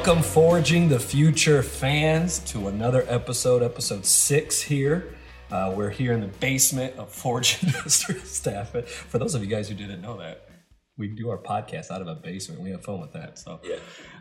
Welcome, Forging the Future fans, to another episode, episode six here. Uh, we're here in the basement of Forge Industrial Staff. For those of you guys who didn't know that, we do our podcast out of a basement. We have fun with that. So, Yeah.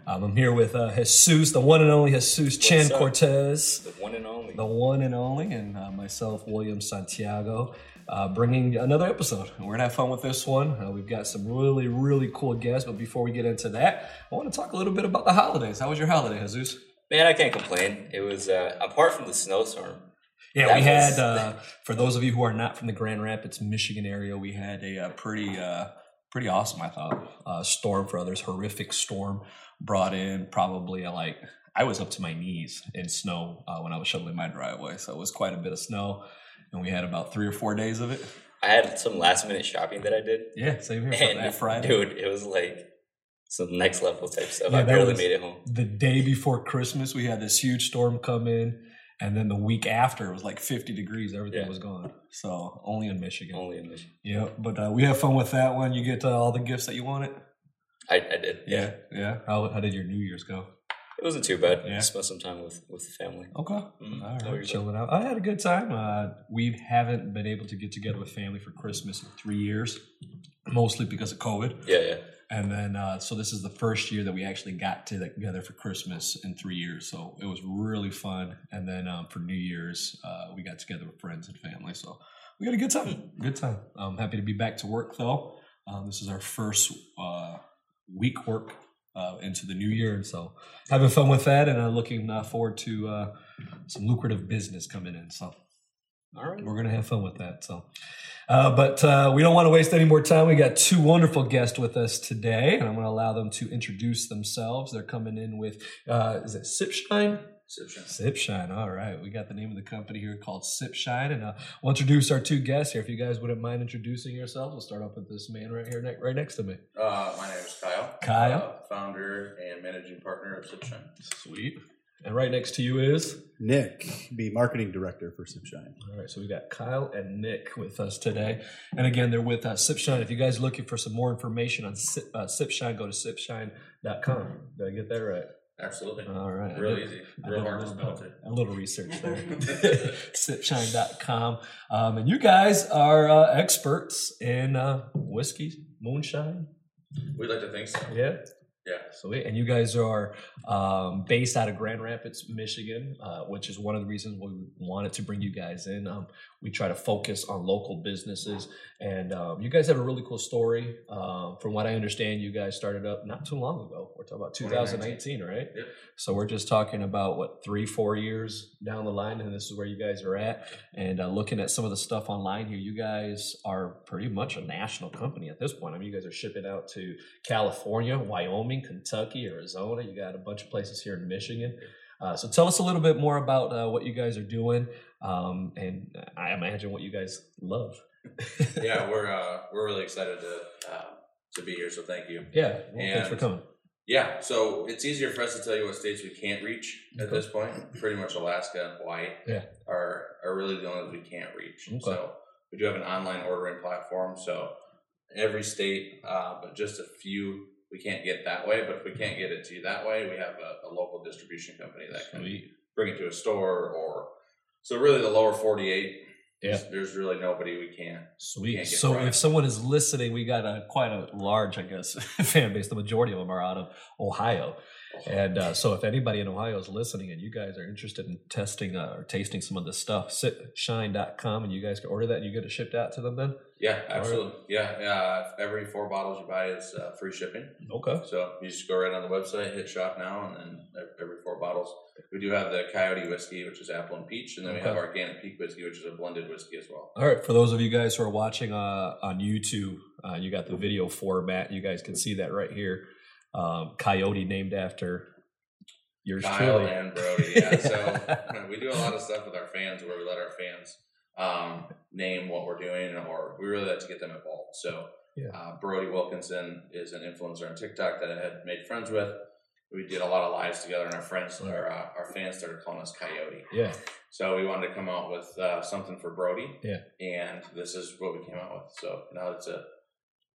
um, I'm here with uh, Jesus, the one and only Jesus Chan up? Cortes, The one and only. the one and only, and uh, myself, William Santiago, uh, bringing another episode. We're gonna have fun with this one. Uh, we've got some really, really cool guests. But before we get into that, I want to talk a little bit about the holidays. How was your holiday, Jesus? Man, I can't complain. It was uh, apart from the snowstorm. Yeah, That we was- had. Uh, for those of you who are not from the Grand Rapids, Michigan area, we had a, uh pretty, uh, pretty awesome, I thought, uh, storm for others. Horrific storm brought in probably uh, like I was up to my knees in snow uh, when I was shoveling my driveway, so it was quite a bit of snow, and we had about three or four days of it. I had some last minute shopping that I did. Yeah, same here. And that Friday, dude, it was like some next level type stuff. Yeah, I barely made it home. the day before Christmas, we had this huge storm come in. And then the week after, it was like 50 degrees. Everything Yeah. was gone. So only in Michigan. Only in Michigan. Yeah, but uh, we have fun with that one. You get uh, all the gifts that you wanted. I, I did. Yeah, yeah. How, how did your New Year's go? It wasn't too bad. Yeah. Spent some time with, with the family. Okay, Mhm. all right, chilling out. I had a good time. Uh, we haven't been able to get together with family for Christmas in three years, mostly because of COVID. Yeah, yeah. And then, uh, so this is the first year that we actually got together for Christmas in three years. So it was really fun. And then um, for New Year's, uh, we got together with friends and family. So we had a good time. Good time. I'm happy to be back to work though. Um, this is our first uh, week work uh, into the new year. And so having fun with that and uh, looking uh, forward to uh, some lucrative business coming in. So All right. we're gonna have fun with that. So, uh, but uh, we don't want to waste any more time. We got two wonderful guests with us today, and I'm gonna allow them to introduce themselves. They're coming in with uh, is it Sipshine? Sipshine. All right, we got the name of the company here called Sipshine, and uh, we'll introduce our two guests here. If you guys wouldn't mind introducing yourselves, we'll start off with this man right here, ne- right next to me. Uh, my name is Kyle. Kyle. Uh, founder and managing partner of Sipshine. Sweet. And right next to you is. Nick, be marketing director for Sipshine. All right, so we got Kyle and Nick with us today, and again, they're with uh, Sipshine. If you guys are looking for some more information on Sip, uh, Sipshine, go to sipshine.com. Did I get that right? Absolutely. All right, Real easy. Real hard a to little, spell too. a little research there. Sipshine.com, um, and you guys are uh, experts in uh, whiskey, moonshine. We'd like to think so. Yeah. Yeah. Sweet. And you guys are um, based out of Grand Rapids, Michigan, uh, which is one of the reasons we wanted to bring you guys in. Um, we try to focus on local businesses, and um, you guys have a really cool story. Um, from what I understand, you guys started up not too long ago. We're talking about 2018, right? Yep. So we're just talking about what three, four years down the line, and this is where you guys are at. And uh, looking at some of the stuff online here, you guys are pretty much a national company at this point. I mean, you guys are shipping out to California, Wyoming, Kentucky, Arizona. You got a bunch of places here in Michigan. Uh, so tell us a little bit more about uh, what you guys are doing, um, and I imagine what you guys love. yeah, we're uh, we're really excited to uh, to be here. So thank you. yeah. Well, thanks for coming. Yeah, so it's easier for us to tell you what states we can't reach at this point. Pretty much Alaska and Hawaii Yeah. are are really the only ones we can't reach. Okay. So we do have an online ordering platform. So every state, uh, but just a few we can't get that way. But if we can't get it to you that way, we have a, a local distribution company that can Sweet. bring it to a store or so really the lower 48 Yeah. there's, really nobody we can't Sweet. Can't get So right. if someone is listening, we got a quite a large, I guess, fan base. The majority of them are out of Ohio. And uh, so, if anybody in Ohio is listening and you guys are interested in testing uh, or tasting some of this stuff, sipshine.com and you guys can order that and you get it shipped out to them then? yeah absolutely yeah yeah every four bottles you buy is uh, free shipping Okay. so you just go right on the website hit shop now and then every four bottles we do have the coyote whiskey which is apple and peach and then we have Okay. Gannett Peak whiskey which is a blended whiskey as well All right. For those of you guys who are watching uh, on YouTube, uh, you got the video format. You guys can see that right here. Um, Coyote named after yours Kyle truly. and Brody. Yeah, so we do a lot of stuff with our fans where we let our fans um, name what we're doing, or we really like to get them involved. So Yeah. uh, Brody Wilkinson is an influencer on TikTok that I had made friends with. We did a lot of lives together, and our friends, Right. our, uh, our fans started calling us Coyote. yeah. So we wanted to come out with uh, something for Brody. Yeah. And this is what we came out with. So now it's a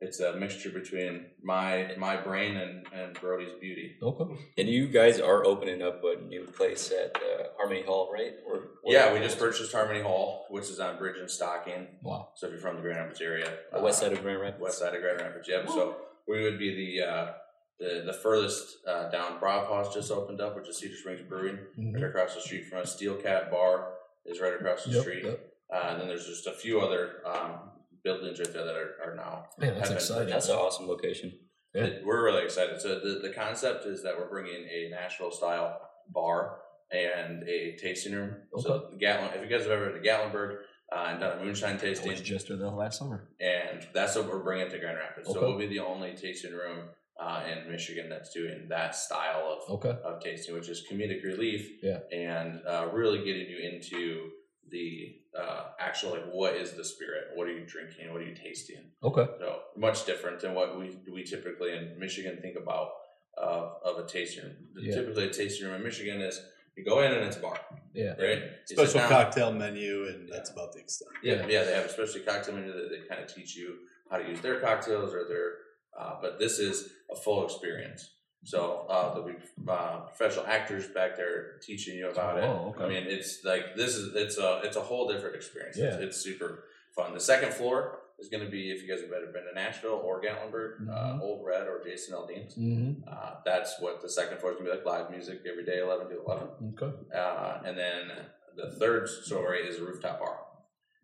it's a mixture between my my brain and and Brody's beauty. Okay. And you guys are opening up a new place at uh, Harmony Hall, right? Or, or Yeah, we just purchased Harmony Hall, which is on Bridge and Stocking. Wow. So if you're from the Grand Rapids area, the west uh, side of Grand Rapids. west side of Grand Rapids. Yep. So we would be the uh, the the furthest uh, down. Brauhaus just opened up, which is Cedar Springs Brewing, Mhm. right across the street from us. Steel Cat Bar is right across the Yep, street. yep. Uh, and then there's just a few other um, buildings right there that are, are now. Man, that's exciting. That's an awesome location. Yeah. It- we're really excited. So the, the concept is that we're bringing a Nashville style bar and a tasting room. So Gatlin, if you guys have ever been to Gatlinburg uh, and done a moonshine I tasting, was just there last summer. and that's what we're bringing to Grand Rapids. So Okay. we'll be the only tasting room uh, in Michigan that's doing that style of, Okay. of tasting, which is comedic relief Yeah. and uh, really getting you into the uh, actual like what is the spirit? What are you drinking? What are you tasting? Okay. So much different than what we we typically in Michigan think about uh, of a tasting room. Yeah. Typically, a tasting room in Michigan is you go in and it's a bar, Yeah. right? Special cocktail menu, and that's about the extent. Yeah, yeah, they have a specialty cocktail menu that they kind of teach you how to use their cocktails or their. Uh, but this is a full experience. So uh, there'll be uh, professional actors back there teaching you about it. Oh, okay. I mean, it's like this is it's a it's a whole different experience. It's, Yeah. it's super fun. The second floor is going to be if you guys have ever been to Nashville or Gatlinburg, uh, Mhm. Ole Red or Jason Aldean's. Mm-hmm. Uh, that's what the second floor is going to be like live music every day, eleven to eleven. Okay. Uh, and then the third story is a rooftop bar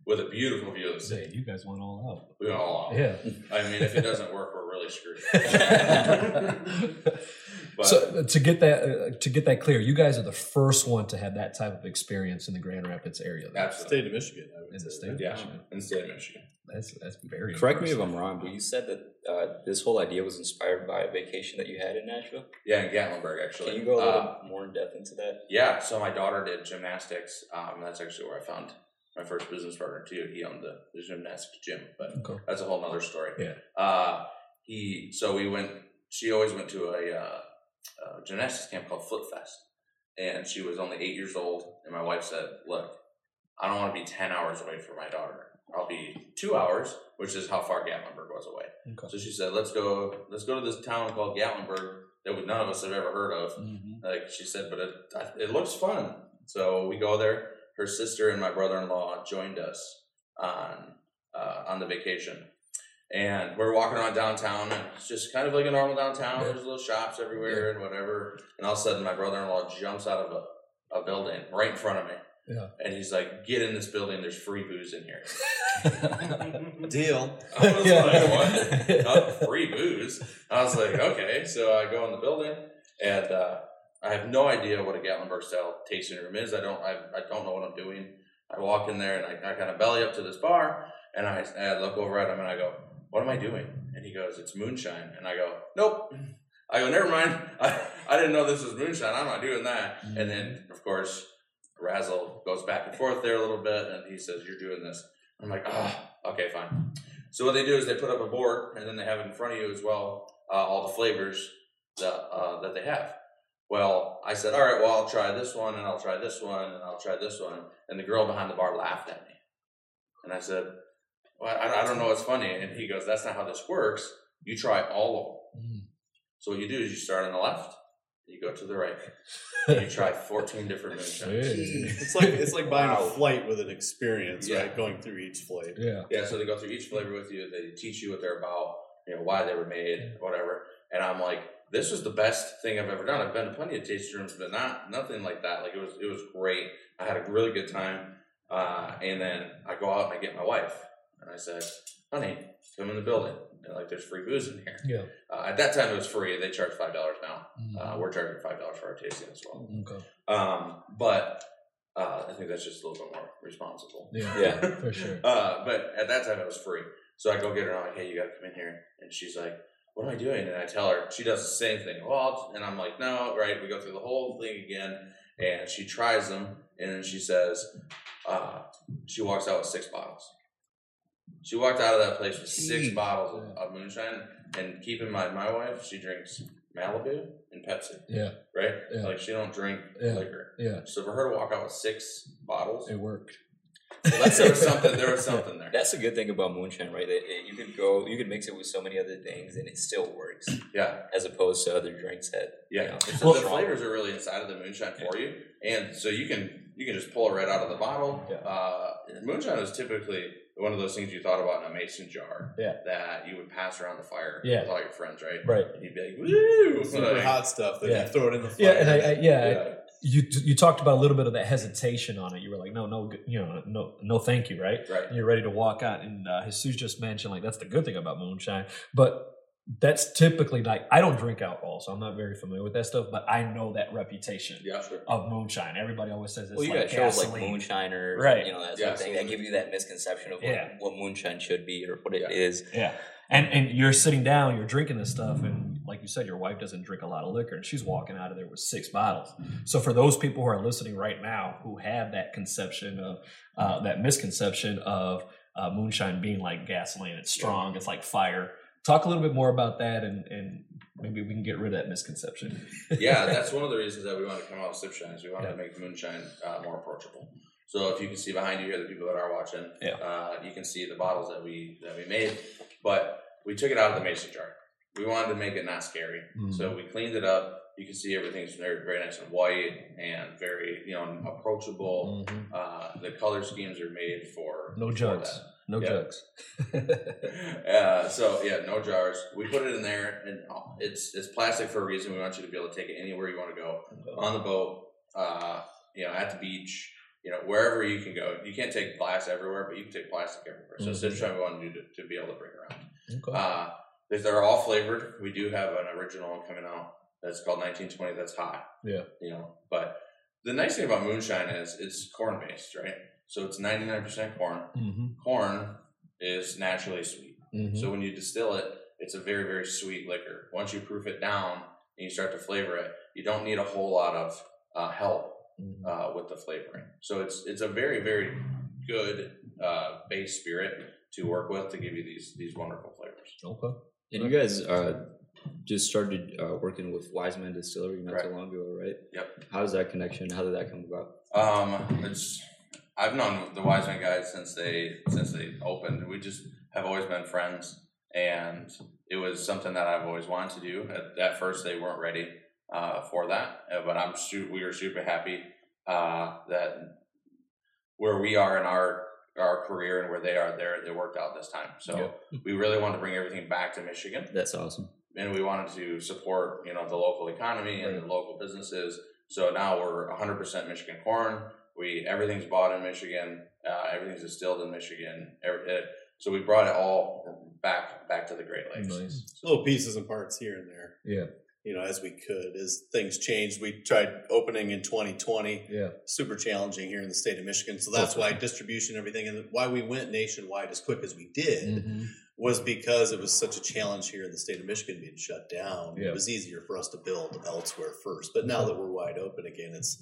with a beautiful view of the city. Say, you guys went all out. We went all out. out. Yeah. I mean, if it doesn't work, we're really screwed. but so uh, to get that uh, to get that clear, you guys are the first one to have that type of experience in the Grand Rapids area. then, absolutely, State of Michigan, I would In the say. state of yeah, Michigan. in the state of Michigan. That's that's very. Correct me if. I'm wrong, but you said that uh, this whole idea was inspired by a vacation that you had in Nashville. Yeah, in Gatlinburg, actually. Can you go a little Uh, more in depth into that? yeah, so my daughter did gymnastics. Um, that's actually where I found my first business partner too. He owned the, the gymnastics gym, but Okay. that's a whole nother story. Yeah. Uh, he so we went. She always went to a, uh, a gymnastics camp called Flip Fest, and she was only eight years old. And my wife said, "Look, I don't want to be ten hours away from my daughter. I'll be two hours, which is how far Gatlinburg was away." Okay. So she said, "Let's go. Let's go to this town called Gatlinburg that none of us have ever heard of." Mhm. Like she said, but it it looks fun. So we go there. Her sister and my brother in law joined us on uh, on the vacation, and we're walking around downtown, and it's just kind of like a normal downtown. There's little shops everywhere and whatever. And all of a sudden, my brother in law jumps out of a, a building right in front of me. Yeah. And he's like, "Get in this building. There's free booze in here." Deal. I was Yeah. like, "What? Not free booze?" I was like, "Okay." So I go in the building, and uh, I have no idea what a Gatlinburg style tasting room is. I don't. I, I don't know what I'm doing. I walk in there and I, I kind of belly up to this bar, and I, I look over at him and I go, "What am I doing?" And he goes, "It's moonshine." And I go, "Nope." I go, "Never mind. I, I didn't know this was moonshine. I'm not doing that." And then, of course, Razzle goes back and forth there a little bit, and he says, "You're doing this." I'm like, "Ah, okay, fine." So what they do is they put up a board, and then they have it in front of you as well uh, all the flavors that uh, that they have. Well, I said, "All right, well, I'll try this one, and I'll try this one, and I'll try this one." And the girl behind the bar laughed at me, and I said, "Well, I, I don't know what's funny." And he goes, "That's not how this works. You try all of them." Mm. So what you do is you start on the left, you go to the right, and you try 14 different moonshines. It's like it's like buying Wow. a flight with an experience, Yeah. right? Going through each flight. Yeah. Yeah, so they go through each flavor with you. They teach you what they're about, you know, why they were made, whatever. And I'm like, this was the best thing I've ever done. I've been to plenty of tasting rooms, but not nothing like that. Like it was, it was great. I had a really good time. Uh, and then I go out and I get my wife, and I said, "Honey, come in the building. And like, there's free booze in here." Yeah. Uh, at that time, it was free. They charge five dollars now. Mhm. Uh, we're charging five dollars for our tasting as well. okay. Um, but uh, I think that's just a little bit more responsible. Yeah. Yeah. For sure. Uh, but at that time it was free. So I go get her and I'm like, hey, you gotta come in here. And she's like, what am I doing? And I tell her, she does the same thing. Well, and I'm like, no, right? We go through the whole thing again. And she tries them. And then she says, uh, she walks out with six bottles. She walked out of that place with six Jeez. bottles of, of moonshine. And keep in mind, my wife, she drinks Malibu and Pepsi, Yeah. right? Yeah. Like she don't drink Yeah. liquor. Yeah. So for her to walk out with six bottles, It worked. Well, that's there was something. There was something there. That's a good thing about moonshine, right? That it- you could go, you could mix it with so many other things, and it still works, Yeah, as opposed to other drinks that yeah. you know, Well- the flavors are really inside of the moonshine for you, and so you can you can just pull it right out of the bottle. Yeah. Uh, moonshine is typically one of those things you thought about in a mason jar. Yeah. That you would pass around the fire Yeah. with all your friends, right? Right. And you'd be like, "Woo!" Super Like, hot stuff. Then Yeah. you throw it in the fire. Yeah, and I, I yeah, yeah. You you talked about a little bit of that hesitation on it. You were like, no, no, you know, no, no, thank you, right? Right. And you're ready to walk out. And uh, Jesus just mentioned like that's the good thing about moonshine, but that's typically like I don't drink alcohol, so I'm not very familiar with that stuff. But I know that reputation Yeah, sure. of moonshine. Everybody always says it's well, you like got shows like gasoline. Moonshiners, Right. You know that sort Yeah, of thing that give you that misconception of what, Yeah. what moonshine should be or what it Yeah. is. Yeah. And and you're sitting down, you're drinking this stuff, and like you said, your wife doesn't drink a lot of liquor, and she's walking out of there with six bottles. So for those people who are listening right now who have that conception of uh, that misconception of uh, moonshine being like gasoline, it's strong, it's like fire. Talk a little bit more about that, and and maybe we can get rid of that misconception. yeah, that's one of the reasons that we wanted to come out with Sip Shine is we wanted Yeah. to make moonshine uh, more approachable. So if you can see behind you here, the people that are watching, Yeah. uh, you can see the bottles that we that we made, but we took it out of the mason jar. We wanted to make it not scary, Mm-hmm. so we cleaned it up. You can see everything's very very nice and white and very you know approachable. Mhm. Uh, the color schemes are made for No for jugs. that. No Yeah. jugs. uh, so yeah, no jars. We put it in there, and it's it's plastic for a reason. We want you to be able to take it anywhere you want to go on the boat, uh, you know, at the beach, you know, wherever you can go. You can't take glass everywhere, but you can take plastic everywhere. So Mhm. Sip Shine we want you to, to be able to bring around. Okay. Uh, they're- all flavored. We do have an original coming out that's called 1920. That's hot. Yeah. You know, but the nice thing about moonshine is it's corn based, right? So it's 99% corn. Mhm. Corn is naturally sweet. Mhm. So when you distill it, it's a very, very sweet liquor. Once you proof it down and you start to flavor it, you don't need a whole lot of uh, help. Uh, with the flavoring. So it's it's a very, very good uh, base spirit to work with to give you these these wonderful flavors. Okay. And you guys uh, just started uh, working with Wiseman Distillery not too Right. long ago, right? Yep. How's that connection? How did that come about? Um, it's I've known the Wiseman guys since they since they opened. We just have always been friends, and it was something that I've always wanted to do. At, at first, they weren't ready uh, for that, uh, but I'm su- we are super happy uh, that where we are in our our career and where they are there, they worked out this time. So we really wanted to bring everything back to Michigan That's awesome. and we wanted to support you know the local economy and the local businesses. So now we're 100% Michigan corn. We everything's bought in Michigan. Uh, everything's distilled in Michigan. Every, it, so we brought it all back back to the Great Lakes. Nice. little pieces and parts here and there. Yeah. You know, as we could, as things changed. We tried opening in 2020. Yeah. Super challenging here in the state of Michigan. So that's why distribution, everything, and why we went nationwide as quick as we did Mhm. was because it was such a challenge here in the state of Michigan being shut down. Yeah. It was easier for us to build elsewhere first. But now that we're wide open again, it's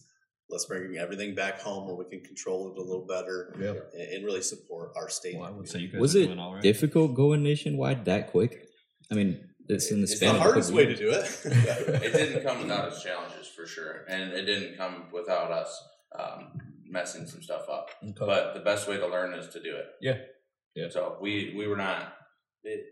let's bring everything back home where we can control it a little better Yeah. and, and really support our state. Well, I would say you guys Was it doing all right. difficult going nationwide that quick? I mean, it's in the it's span the hardest way to do it. It didn't come without its challenges for sure, and it didn't come without us um, messing some stuff up. Okay. But the best way to learn is to do it. Yeah. Yeah. So we we were not. It,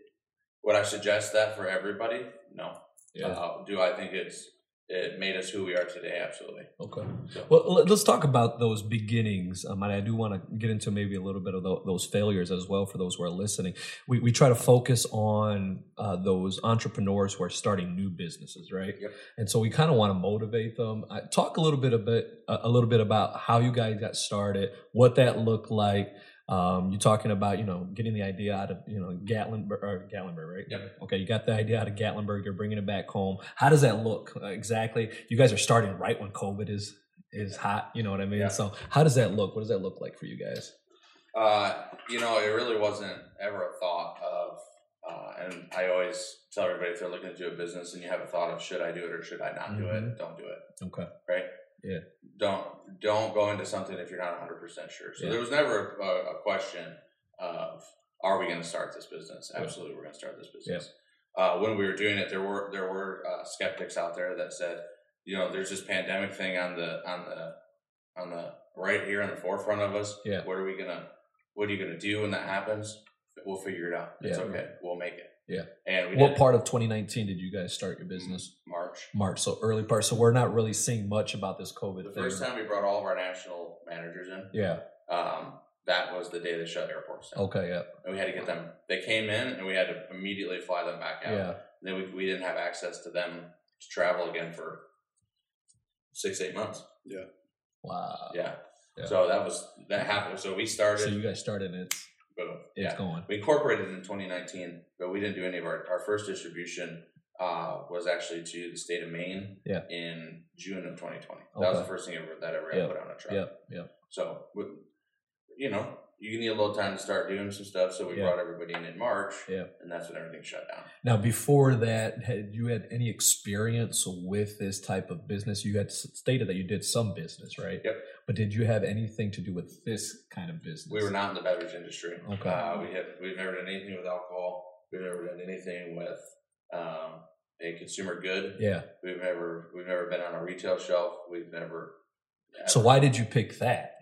would I suggest that for everybody? No. yeah. Uh, do I think it's it made us who we are today? Absolutely. Okay. Well, let- let's talk about those beginnings. Um, and I do want to get into maybe a little bit of tho- those failures as well for those who are listening. We, we try to focus on uh, those entrepreneurs who are starting new businesses, right? Yep. And so we kind of want to motivate them. Uh, talk a little bit a bit a little bit about how you guys got started, what that looked like. Um, you're talking about, you know, getting the idea out of, you know, Gatlinburg, or Gatlinburg, right? Yep. Okay, you got the idea out of Gatlinburg. You're bringing it back home. How does that look uh, exactly? You guys are starting right when COVID is is hot. You know what I mean? Yeah. So how does that look? What does that look like for you guys? Uh, you know, it really wasn't ever a thought of, uh, and I always tell everybody if they're looking to do a business and you have a thought of should I do it or should I not do it, don't do it. Okay. Right? Yeah. Don't don't go into something if you're not 100 percent sure. So Yeah. there was never a, a question of are we going to start this business? Yeah. Absolutely, we're going to start this business. Uh, when we were doing it, there were there were uh, skeptics out there that said, you know, there's this pandemic thing on the on the on the right here in the forefront of us. Yeah. What are we gonna What are you gonna do when that happens? We'll figure it out. It's Yeah. okay. We'll make it. Yeah. And we What did part of 2019 did you guys start your business? March. March, so early part. So we're not really seeing much about this COVID The thing. first time we brought all of our national managers in, Yeah. um, that was the day they shut airports down. Okay. Yeah. And we had to get them. They came in, and we had to immediately fly them back out. Yeah. Then we, we didn't have access to them to travel again for six eight months. Yeah. Wow. Yeah. Yeah. So that was that happened. So we started. So you guys started and it's boom. it's yeah. going. We incorporated in 2019, but we didn't do any of our our first distribution. Uh, was actually to the state of Maine Yeah. in June of 2020. That was the first thing ever that ever Yep. put on a truck. Yep. Yep. So, you know, you need a little time to start doing some stuff. So we Yeah. brought everybody in in March, Yeah. and that's when everything shut down. Now, before that, had you had any experience with this type of business? You had stated that you did some business, right? Yep. But did you have anything to do with this kind of business? We were not in the beverage industry. Okay. Uh, we have we've never done anything with alcohol. We've never done anything with um, a consumer good. Yeah. We've never we've never been on a retail shelf. We've never. So why did you pick that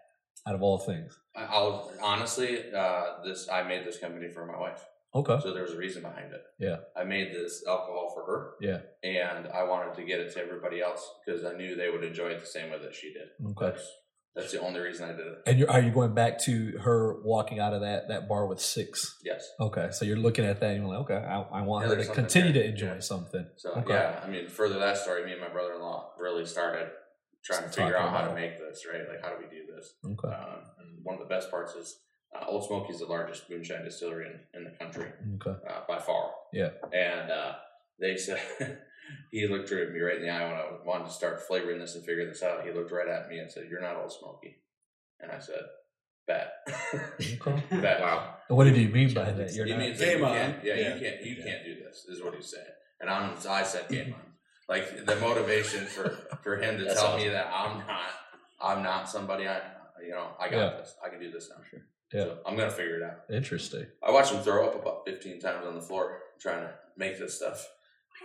out of all things? I- I'll honestly, uh, this I made this company for my wife, Okay. so there was a reason behind it. Yeah. I made this alcohol for her. Yeah. and I wanted to get it to everybody else because I knew they would enjoy it the same way that she did. Okay. That's that's the only reason I did it. And you're, are you going back to her walking out of that that bar with six? Yes. Okay, so you're looking at that and you're like, okay, I, I want Yeah, her to continue there. to enjoy Yeah. something. So Okay. yeah, I mean, further that story, me and my brother-in-law really started trying to figure out how to make this right. Like, how do we do this? Okay. Um, and one of the best parts is uh, Ole Smoky is the largest moonshine distillery in, in the country Okay. uh, by far. Yeah. And uh, they said he looked right at me right in the eye when I wanted to start flavoring this and figure this out. He looked right at me and said, "You're not Ole Smoky," and I said, "Bet." Okay. Bet. Wow. What did you mean by that? You're he not. means that Game on. yeah, Yeah. you can't, you Yeah. can't do this. Is what he said. And I'm, I said game on. Like the motivation for for him to That's tell me that I'm not, I'm not somebody. I, you know, I got Yeah. this. I can do this now. Sure. Yeah. So I'm gonna figure it out. Interesting. I watched him throw up about 15 times on the floor trying to make this stuff.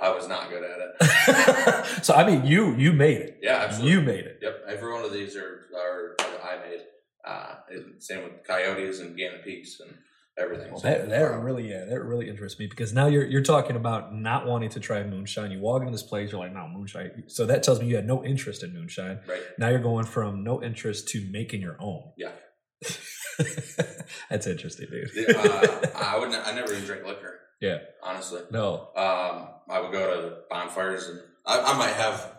I was not good at it. so I mean, you you made it. Yeah, absolutely. You made it. Yep, every one of these are are I made. Uh, same with coyotes and Gannett Peaks and everything. Well, that, that really, yeah, that really interests me because now you're you're talking about not wanting to try moonshine. You walk into this place, you're like, no moonshine. So that tells me you had no interest in moonshine. right. Now you're going from no interest to making your own. Yeah. That's interesting, dude. Uh, I would. I never even drink liquor. Yeah. honestly. No. Um, I would go to bonfires and I, I might have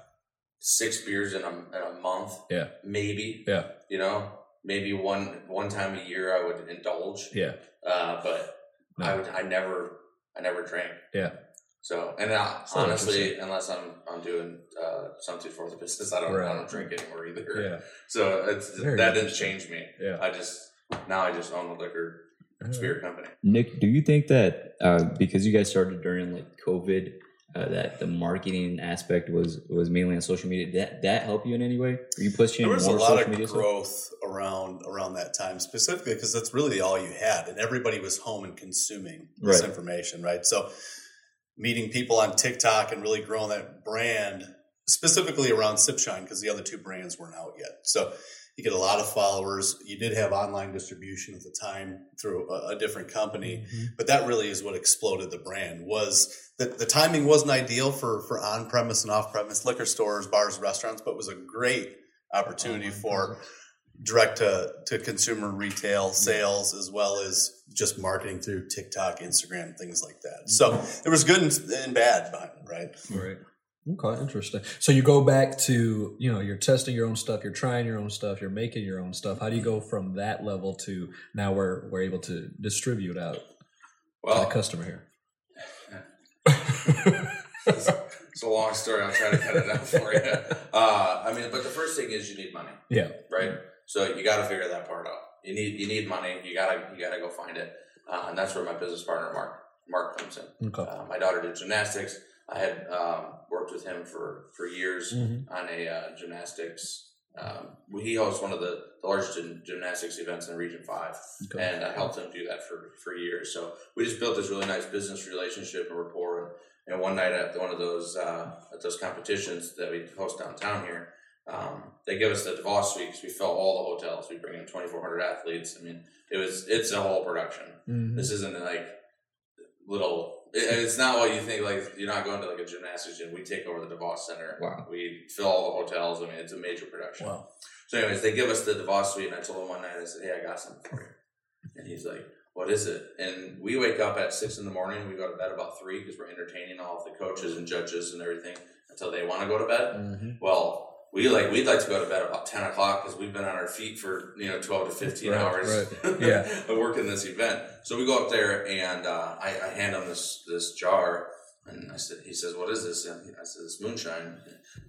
six beers in a, in a month. Yeah. maybe. Yeah. You know, maybe one one time a year I would indulge. Yeah. Uh, but No. I would. I never. I never drank. Yeah. So and So honestly, unless I'm I'm doing uh, something for the business, I don't I don't drink anymore either. Yeah. So it's, Very that didn't change me. Yeah. I just now I just own the liquor spirit company. Nick, do you think that uh, because you guys started during like COVID, uh, that the marketing aspect was was mainly on social media? Did that that help you in any way? Are you pushing There was a more lot social of media stuff? growth around around that time, specifically because that's really all you had, and everybody was home and consuming this Right. information, right? So, meeting people on TikTok and really growing that brand, specifically around Sipshine, because the other two brands weren't out yet. So, you get a lot of followers. You did have online distribution at the time through a, a different company, Mhm. but that really is what exploded the brand was the, the timing wasn't ideal for for on-premise and off-premise liquor stores bars restaurants but was a great opportunity for direct to, to consumer retail sales as well as just marketing through tiktok instagram things like that so there was good and, and bad behind it right Right. Okay, interesting. So you go back to, you know, you're testing your own stuff, you're trying your own stuff, you're making your own stuff. How do you go from that level to now we're we're able to distribute out to the customer here? it's a long story. I'll try to cut it out for you. Uh, I mean, but the first thing is you need money, yeah. right? So you got to figure that part out. You need you need money. You gotta you gotta go find it, uh, and that's where my business partner Mark Mark comes in. Okay. Uh, my daughter did gymnastics. I had um, worked with him for for years Mhm. on a uh, gymnastics. Um, he hosts one of the, the largest gymnastics events in Region Five, Okay. and I helped him do that for for years. So we just built this really nice business relationship and rapport. And, and one night at one of those uh, at those competitions that we host downtown here, um, they give us the DeVos suite 'cause we fill all the hotels. We bring in 2,400 athletes. I mean, it was it's a whole production. Mhm. This isn't like little. It- It's not what you think. Like you're not going to like a gymnastics gym. We take over the DeVos Center. Wow. We fill all the hotels. I mean, it's a major production. Wow. So, anyways, they give us the DeVos suite, and I told him one night, I said, "Hey, I got something for you." And he's like, "What is it?" And we wake up at six in the morning. We go to bed about three because we're entertaining all of the coaches and judges and everything until they want to go to bed. Mhm. Well, we like we'd like to go to bed about ten o'clock because we've been on our feet for you know twelve to fifteen Right, hours. right. Yeah. of working this event. So we go up there and uh, I, I hand him this this jar and I said, he says, "What is this?" And I said, "It's moonshine."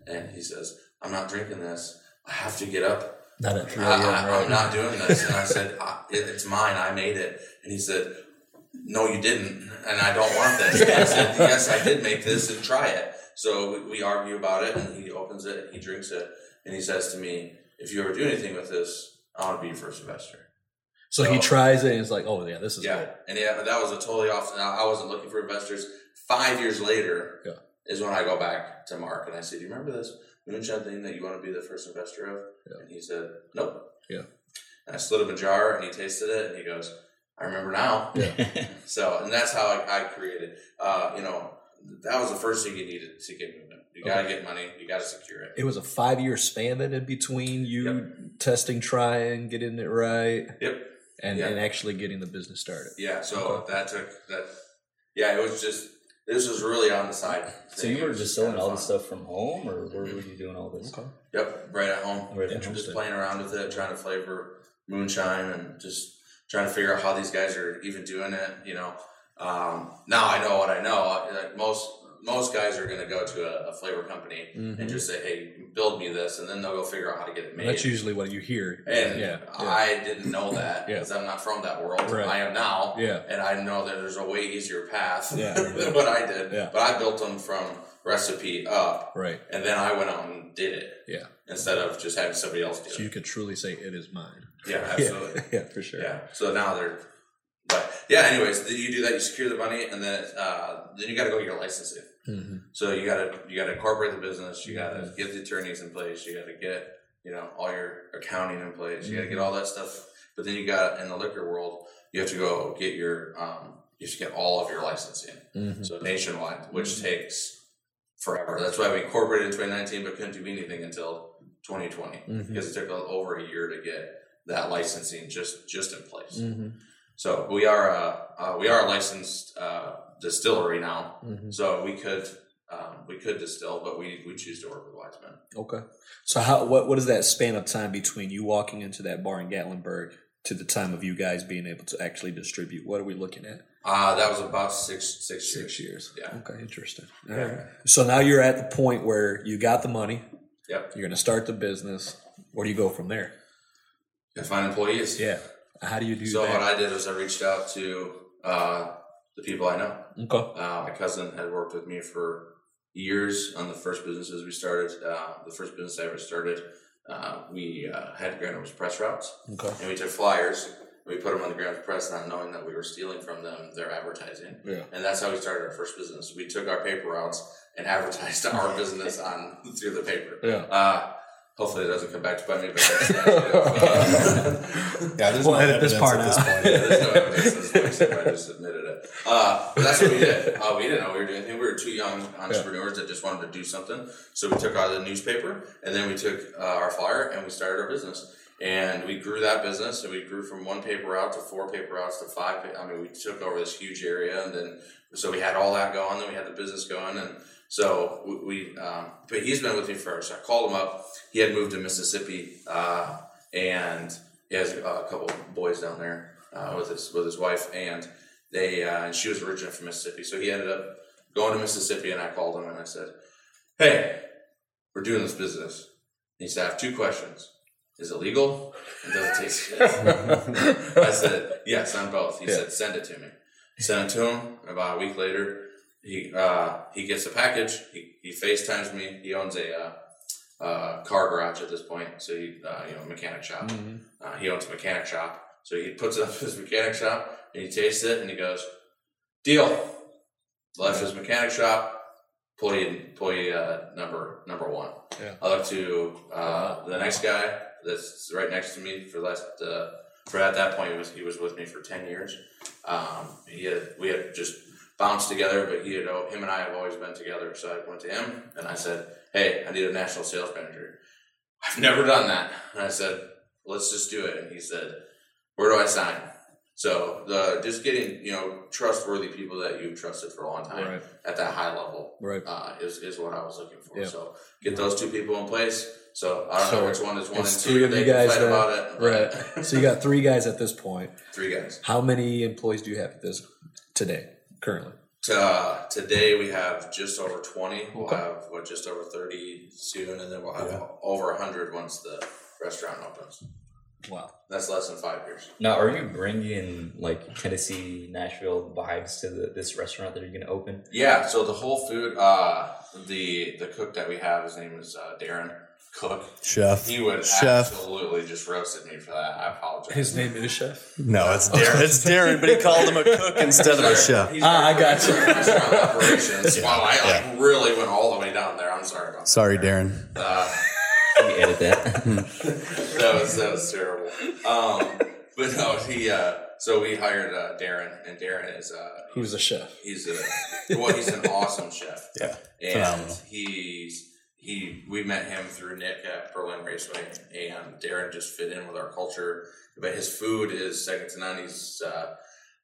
And he says, "I'm not drinking this. I have to get up. Not at 3 I. I? I'm not doing this." And I said, I, it, "It's mine. I made it." And he said. No, you didn't, and I don't want this. And I said, "Yes, I did make this, and try it." So we, we argue about it, and he opens it, and he drinks it, and he says to me, "If you ever do anything with this, I want to be your first investor." So he tries it and he's like, "Oh yeah, this is Yeah, good." and yeah, that was a totally off. I wasn't looking for investors. Five years later Yeah. is when I go back to Mark and I said, "Do you remember this moonshine thing that you want to be the first investor of?" Yeah. And he said, "Nope." Yeah. And I slid him a jar, and he tasted it, and he goes, "I remember now." Yeah. So, and that's how I, I created. Uh, you know, that was the first thing you needed to get moving. You got to get money. You got to secure it. It was a five-year span then in between you testing, trying, getting it right, Yep. and, Yeah. and actually getting the business started. Yeah. So that took that. Yeah, it was just. This was really on the side. so you were just selling all this stuff from home, or where were mm-hmm. you doing all this? Okay. Yep, right at home. Right at Just home. Interesting. playing around with it, trying to flavor moonshine, and just trying to figure out how these guys are even doing it. You know, um, now I know what I know. Like most most guys are going to go to a, a flavor company Mhm. and just say, "Hey, build me this," and then they'll go figure out how to get it made. That's usually what you hear. and yeah, yeah, I didn't know that Yeah. because I'm not from that world. Right. I am now. yeah, And I know that there's a way easier path Yeah. than what I did. Yeah. But I built them from recipe up, right. and then I went out and did it Yeah. instead of just having somebody else do So it. So you could truly say it is mine. Yeah, absolutely. Yeah, yeah for sure. Yeah. So now they're, but yeah. Anyways, then you do that. You secure the money, and then uh, then you got to go get your licensing. hmm So you got to you got to incorporate the business. You got to get the attorneys in place. You got to get you know all your accounting in place. You got to get all that stuff. But then you got in the liquor world, you have to go get your um, you have to get all of your licensing. hmm So nationwide, which takes forever. That's why we incorporated in 2019, but couldn't do anything until 2020 Mhm. because it took over a year to get that licensing just just in place. hmm So we are a uh, we are a licensed uh, distillery now, hmm so we could um, we could distill, but we we choose to work with Wiseman. Okay. So how what what is that span of time between you walking into that bar in Gatlinburg to the time of you guys being able to actually distribute? What are we looking at? Uh, that was about six six years. Six years. Yeah. Okay, interesting. All Yeah. right. So now you're at the point where you got the money. Yep. You're going to start the business. Where do you go from there? And find employees. Yeah. How do you do So that? So what I did was I reached out to uh, the people I know. okay. Uh, my cousin had worked with me for years on the first businesses we started. Uh, the first business I ever started, uh, we uh, had Grand Rapids press routes, Okay. and we took flyers. We put them on the Grand Rapids press, not knowing that we were stealing from them their advertising. Yeah. And that's how we started our first business. We took our paper routes and advertised our business on through the paper. Yeah. Hopefully, it doesn't come back to bite me. But that's, Yeah, there's We'll no edit this part at this out. point. yeah, there's no evidence. This is I just admitted it. Uh, but that's what we did. Uh, we didn't know we were doing anything. We were two young entrepreneurs that just wanted to do something. So we took out the newspaper and then we took uh, our flyer and we started our business. And we grew that business and we grew from one paper route to four paper routes to five. Pa- I mean, we took over this huge area and then so we had all that going. Then we had the business going and so we. we um, but he's been with me first. I called him up. He had moved to Mississippi uh, and he has a couple boys down there uh, with his with his wife, and they uh, and she was originally from Mississippi. So he ended up going to Mississippi, and I called him and I said, "Hey, we're doing this business." And he said, "I have two questions: Is it legal? And does it taste good?" I said, "Yes, on both." He Yeah. said, "Send it to me." Sent it to him. About a week later, he uh, he gets a package. He he FaceTimes me. He owns a uh, uh, car garage at this point, so he uh, you know mechanic shop. Mhm. Uh, he owns a mechanic shop, so he puts up his mechanic shop and he tastes it and he goes, "Deal." Left his mechanic shop, employee employee uh, number number one. Yeah. I look to uh, the next guy that's right next to me for last uh, for at that point he was he was with me for ten years. Um, he had we had just bounced together, but he had him and I have always been together. So I went to him and I said, "Hey, I need a national sales manager. I've never done that." And I said, "Let's just do it." And he said, "Where do I sign?" So the just getting you know trustworthy people that you've trusted for a long time Right. at that high level Right. uh, is is what I was looking for. Yeah. So get those two people in place. So I don't So know which one is one and two. three of They you guys then? about it. Right. so you got three guys at this point. three guys. How many employees do you have at this today, currently? Uh, today we have just over twenty. We'll Okay. have what just over thirty soon, and then we'll have Yeah. over hundred once the restaurant opens. Wow. That's less than five years. Now, are you bringing like Tennessee, Nashville vibes to the, this restaurant that you're going to open? Yeah. So the whole food, uh, the the cook that we have, his name is uh, Darren Cook. Chef. He would Chef. absolutely just roasted me for that. I apologize. His name is Chef. No, it's Darren. It's Darren, but he called him a cook instead of a chef. Ah, I got you. Restaurant operations. Yeah, Wow, I like really went all the way down there. I'm sorry about Sorry, that. Darren. Uh, Can you edit that? that was that was terrible. Um, but no, he. Uh, so we hired uh, Darren, and Darren is uh, Who's the chef? he's a well, he's an awesome chef. Yeah, and phenomenal. he's he. We met him through Nick at Berlin Raceway, and Darren just fit in with our culture. But his food is second to none. He's uh,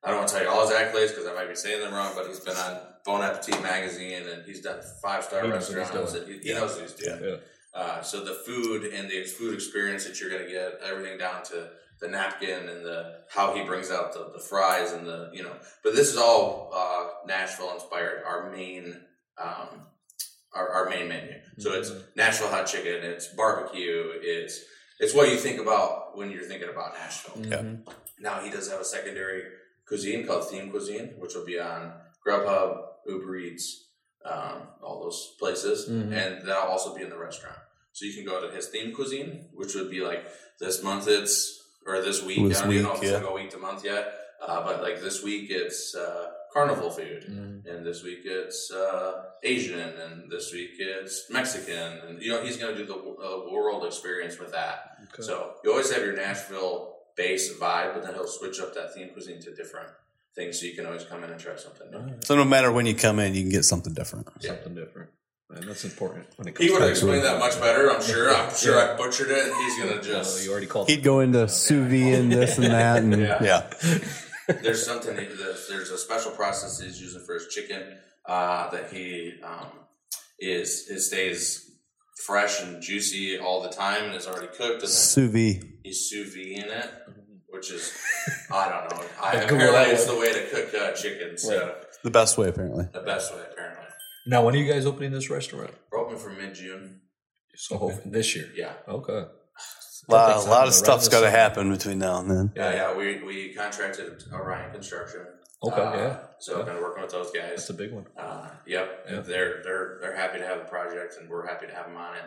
I don't want to tell you all his accolades because I might be saying them wrong, but he's been on Bon Appetit magazine and he's done five star He knows what he's restaurants. He, he Yeah. knows what he's doing. Yeah. Uh, so the food and the food experience that you're going to get, everything down to the napkin and the how he brings out the, the fries and the you know. But this is all uh, Nashville inspired. Our main um, our, our main menu. So it's Nashville hot chicken. It's barbecue. It's it's what you think about when you're thinking about Nashville. Mhm. Now he does have a secondary cuisine called Theme Cuisine, which will be on Grubhub, Uber Eats, um, all those places, Mhm. and that'll also be in the restaurant. So you can go to his theme cuisine, which would be like this month it's or this week. This I don't even know if it's yeah. gonna go week to month yet, uh, but like this week it's uh, carnival food, Mhm. and this week it's uh, Asian, and this week it's Mexican, and you know he's gonna do the uh, world experience with that. Okay. So you always have your Nashville base vibe, but then he'll switch up that theme cuisine to different things, so you can always come in and try something new. Alright. So no matter when you come in, you can get something different. Yeah. Something different. And that's important when it comes He would to have explained that much better. I'm sure. I'm sure I butchered it. and He's gonna Oh, just. you already called He'd go into sous vide and this and that, and Yeah. yeah. There's something. that- There's, there's a special process he's using for his chicken uh, that he um, is it stays fresh and juicy all the time and is already cooked, and then sous vide. he's sous vide in it, which is I don't know. I, Yeah, apparently, it's the way to cook uh, chicken. So Right. The best way, apparently. the best way, apparently. Now, when are you guys opening this restaurant? We're open for mid June. So hopefully this year. Yeah. Okay. A lot, a lot of to stuff's run got to happen between now and then. Yeah, yeah. We we contracted Orion Construction. Okay, Uh, yeah. So I've been working with those guys. That's a big one. Uh, yep, Yeah. they're they're they're happy to have the project, and we're happy to have them on it.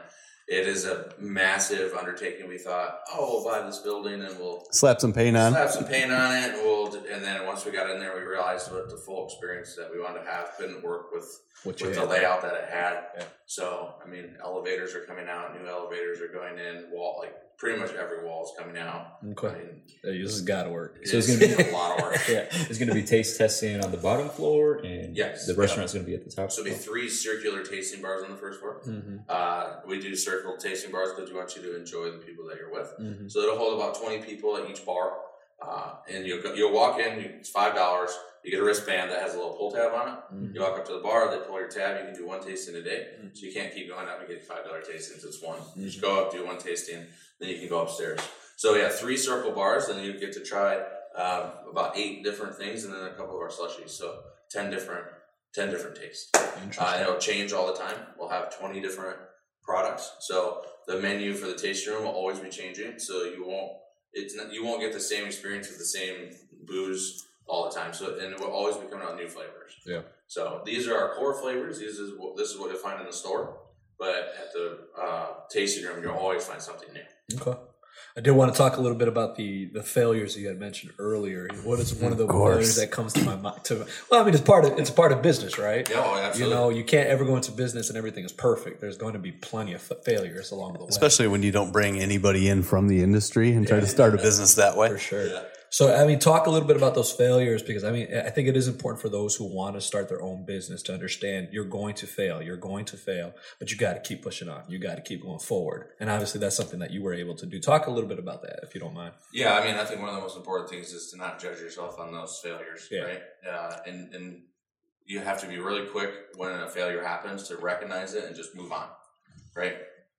It is a massive undertaking. We thought, oh, we'll buy this building and we'll Slap some paint on. slap some paint on it, and we'll. And then once we got in there, we realized what the full experience that we wanted to have couldn't work with What you with the had. layout that it had. Yeah. So I mean, elevators are coming out, new elevators are going in. Wall like pretty much every wall is coming out. Okay. mean, Hey, This has got to work. So it's gonna be- a lot of work. yeah, there's going to be taste testing on the bottom floor, and Yes. the restaurant's going to be at the top. So it'll be three circular tasting bars on the first floor. Mm-hmm. Uh, we do circular tasting bars because we want you to enjoy the people that you're with. Mm-hmm. So it'll hold about 20 people at each bar. Uh, and you'll, go, you'll walk in, it's $5. You get a wristband that has a little pull tab on it. Mhm. You walk up to the bar, they pull your tab, you can do one tasting a day. So you can't keep going up and getting $5 tastings, it's one. You just go up, do one tasting, then you can go upstairs. So yeah, three circle bars, and you get to try um, about eight different things and then a couple of our slushies. So 10 different, 10 different tastes. Uh, it'll change all the time. We'll have 20 different products. So the menu for the tasting room will always be changing. So you won't it's not, you won't get the same experience with the same booze all the time. So and it will always be coming out new flavors. Yeah. So these are our core flavors. These is what this is what you'll find in the store. But at the uh, tasting room, you'll always find something new. Okay. I did want to talk a little bit about the the failures you had mentioned earlier. What is one of the course. failures that comes to my mind? To well, I mean, it's part of it's a part of business, right? Yeah, oh, You know, you can't ever go into business and everything is perfect. There's going to be plenty of failures along the way, Especially when you don't bring anybody in from the industry and try to start a business that way. for sure. So, I mean, talk a little bit about those failures because I mean, I think it is important for those who want to start their own business to understand you're going to fail. You're going to fail, but you got to keep pushing on. You got to keep going forward. And obviously, that's something that you were able to do. Talk a little bit about that, if you don't mind. Yeah, I mean, I think one of the most important things is to not judge yourself on those failures, Yeah. right? Uh, and and you have to be really quick when a failure happens to recognize it and just move on, right?